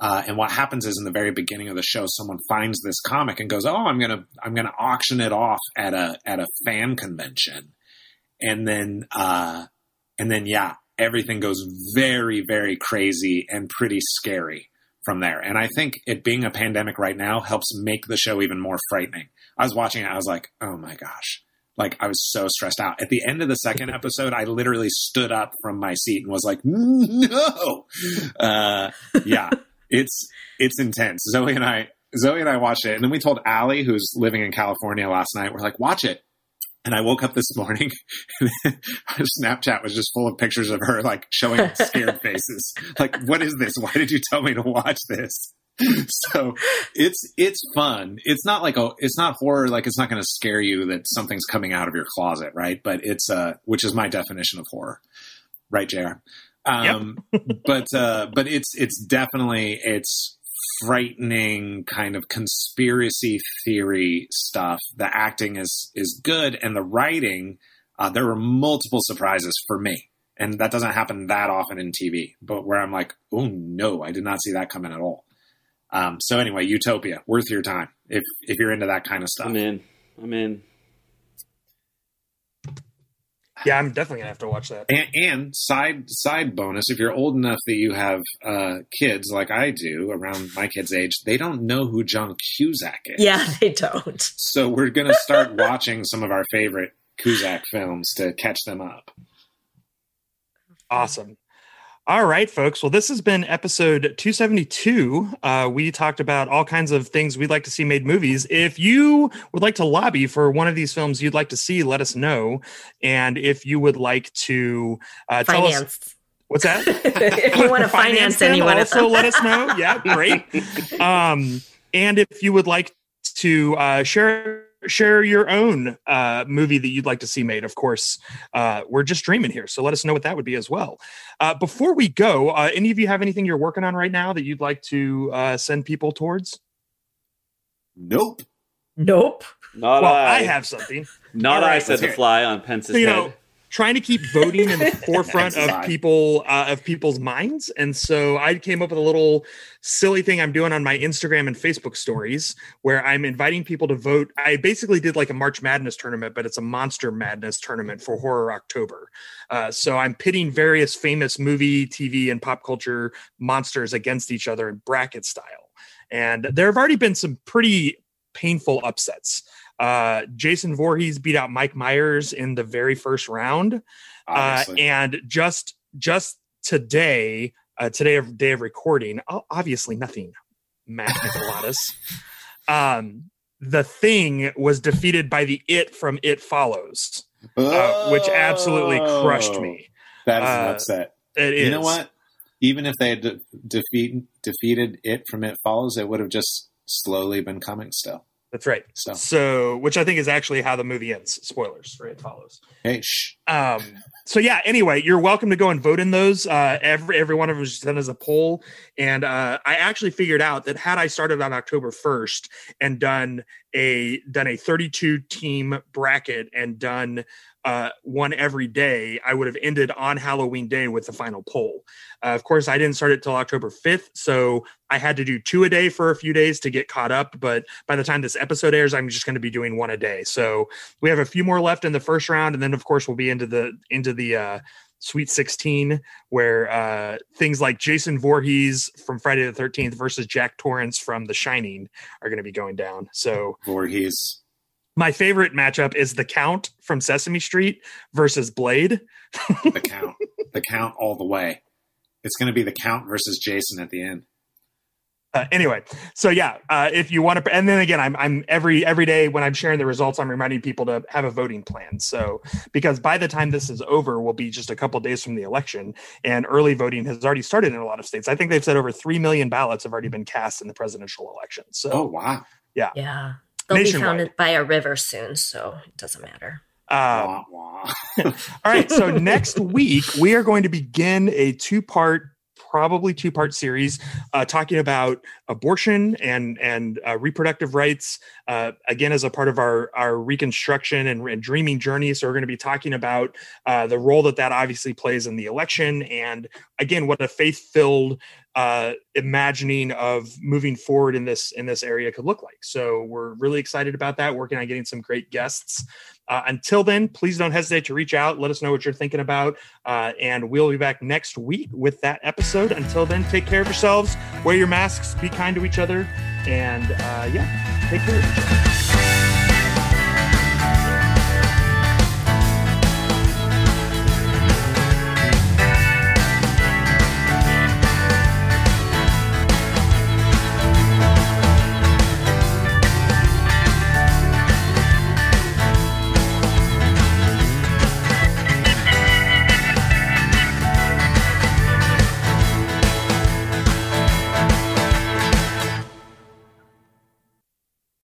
Uh, and what happens is in the very beginning of the show, someone finds this comic and goes, "Oh, I'm gonna I'm gonna auction it off at a at a fan convention," and then uh, and then yeah, everything goes very very crazy and pretty scary from there. And I think it being a pandemic right now helps make the show even more frightening. I was watching it, I was like, oh my gosh. Like I was so stressed out. At the end of the second (laughs) episode, I literally stood up from my seat and was like, no. Uh, yeah, (laughs) it's it's intense. Zoe and I Zoe and I watched it, and then we told Allie, who's living in California last night, we're like, watch it. And I woke up this morning, (laughs) and her Snapchat was just full of pictures of her like showing scared faces. Like, what is this? Why did you tell me to watch this? (laughs) So it's it's fun. It's not like a it's not horror. Like it's not going to scare you that something's coming out of your closet, right? But it's uh, which is my definition of horror, right, Jr. Um, but uh, but it's it's definitely it's frightening kind of conspiracy theory stuff. The acting is is good, and the writing. Uh, there were multiple surprises for me, and that doesn't happen that often in TV. But where I'm like, oh no, I did not see that coming at all. Um, so anyway, Utopia, worth your time if if you're into that kind of stuff. I'm in. I'm in. Yeah, I'm definitely gonna have to watch that. And, and side side bonus, if you're old enough that you have uh, kids like I do, around my kids' age, they don't know who John Cusack is. yeah, they don't. So we're gonna start (laughs) watching some of our favorite Cusack films to catch them up. Awesome. All right, folks. Well, this has been episode 272. Uh, we talked about all kinds of things we'd like to see made movies. If you would like to lobby for one of these films you'd like to see, let us know. And if you would like to uh, tell us what's that, (laughs) if you want to (laughs) finance them, anyone, also let us know. Yeah, great. (laughs) Um, and if you would like to uh, share share your own uh, movie that you'd like to see made, of course, uh, we're just dreaming here. So let us know what that would be as well. Uh, before we go, uh, any of you have anything you're working on right now that you'd like to uh, send people towards? Nope. nope. Not well, I. I have something. Not All I said let's the fly on Pence's you head. know trying to keep voting in the (laughs) forefront of people uh, of people's minds. And so i came up with a little silly thing i'm doing on my instagram and facebook stories where i'm inviting people to vote. I basically did like a march madness tournament but it's a monster madness tournament for horror october. Uh, so i'm pitting various famous movie tv and pop culture monsters against each other in bracket style. And there have already been some pretty painful upsets uh, Jason Voorhees beat out Mike Myers in the very first round, uh, and just just today, uh, today of day of recording, obviously nothing, Matt Mikalatos. (laughs) um, the thing was defeated by the It from It Follows, uh, which absolutely crushed me. That is an Uh, upset. It is. You know what? Even if they had de- defeat, defeated it from It Follows, it would have just slowly been coming still. That's right. So, So, which I think is actually how the movie ends. Spoilers, right? It follows. hey. Um, so yeah, anyway, you're welcome to go and vote in those. Uh, every every one of them is done as a poll, and uh, I actually figured out that had I started on October 1st and done a done a 32 team bracket and done uh, one every day, I would have ended on Halloween Day with the final poll. Uh, of course, I didn't start it till October 5th, so I had to do two a day for a few days to get caught up. But by the time this episode airs, I'm just going to be doing one a day. So we have a few more left in the first round, and then of course we'll be into the into the uh, Sweet 16, where uh, things like Jason Voorhees from Friday the 13th versus Jack Torrance from The Shining are going to be going down. So Voorhees. My favorite matchup is the Count from Sesame Street versus Blade. the Count. The Count all the way. It's going to be the Count versus Jason at the end. Uh, anyway, so yeah, uh, if you want to, and then again, I'm I'm every every day when I'm sharing the results, I'm reminding people to have a voting plan. So because by the time this is over, we'll be just a couple days from the election, and early voting has already started in a lot of states. I think they've said over three million ballots have already been cast in the presidential election. So oh wow, yeah, yeah, they'll Nationwide. be found by a river soon, so it doesn't matter. Um, (laughs) all right. So (laughs) next week we are going to begin a two-part probably two part series uh, talking about abortion and and uh, reproductive rights uh, again as a part of our our reconstruction and, and dreaming journey. So we're going to be talking about uh, the role that that obviously plays in the election and again what a faith filled uh, imagining of moving forward in this in this area could look like. So we're really excited about that. Working on getting some great guests. Uh, until then, please don't hesitate to reach out. Let us know what you're thinking about, uh, and we'll be back next week with that episode. Until then, take care of yourselves. Wear your masks. Be kind to each other, and uh, yeah, take care of each other.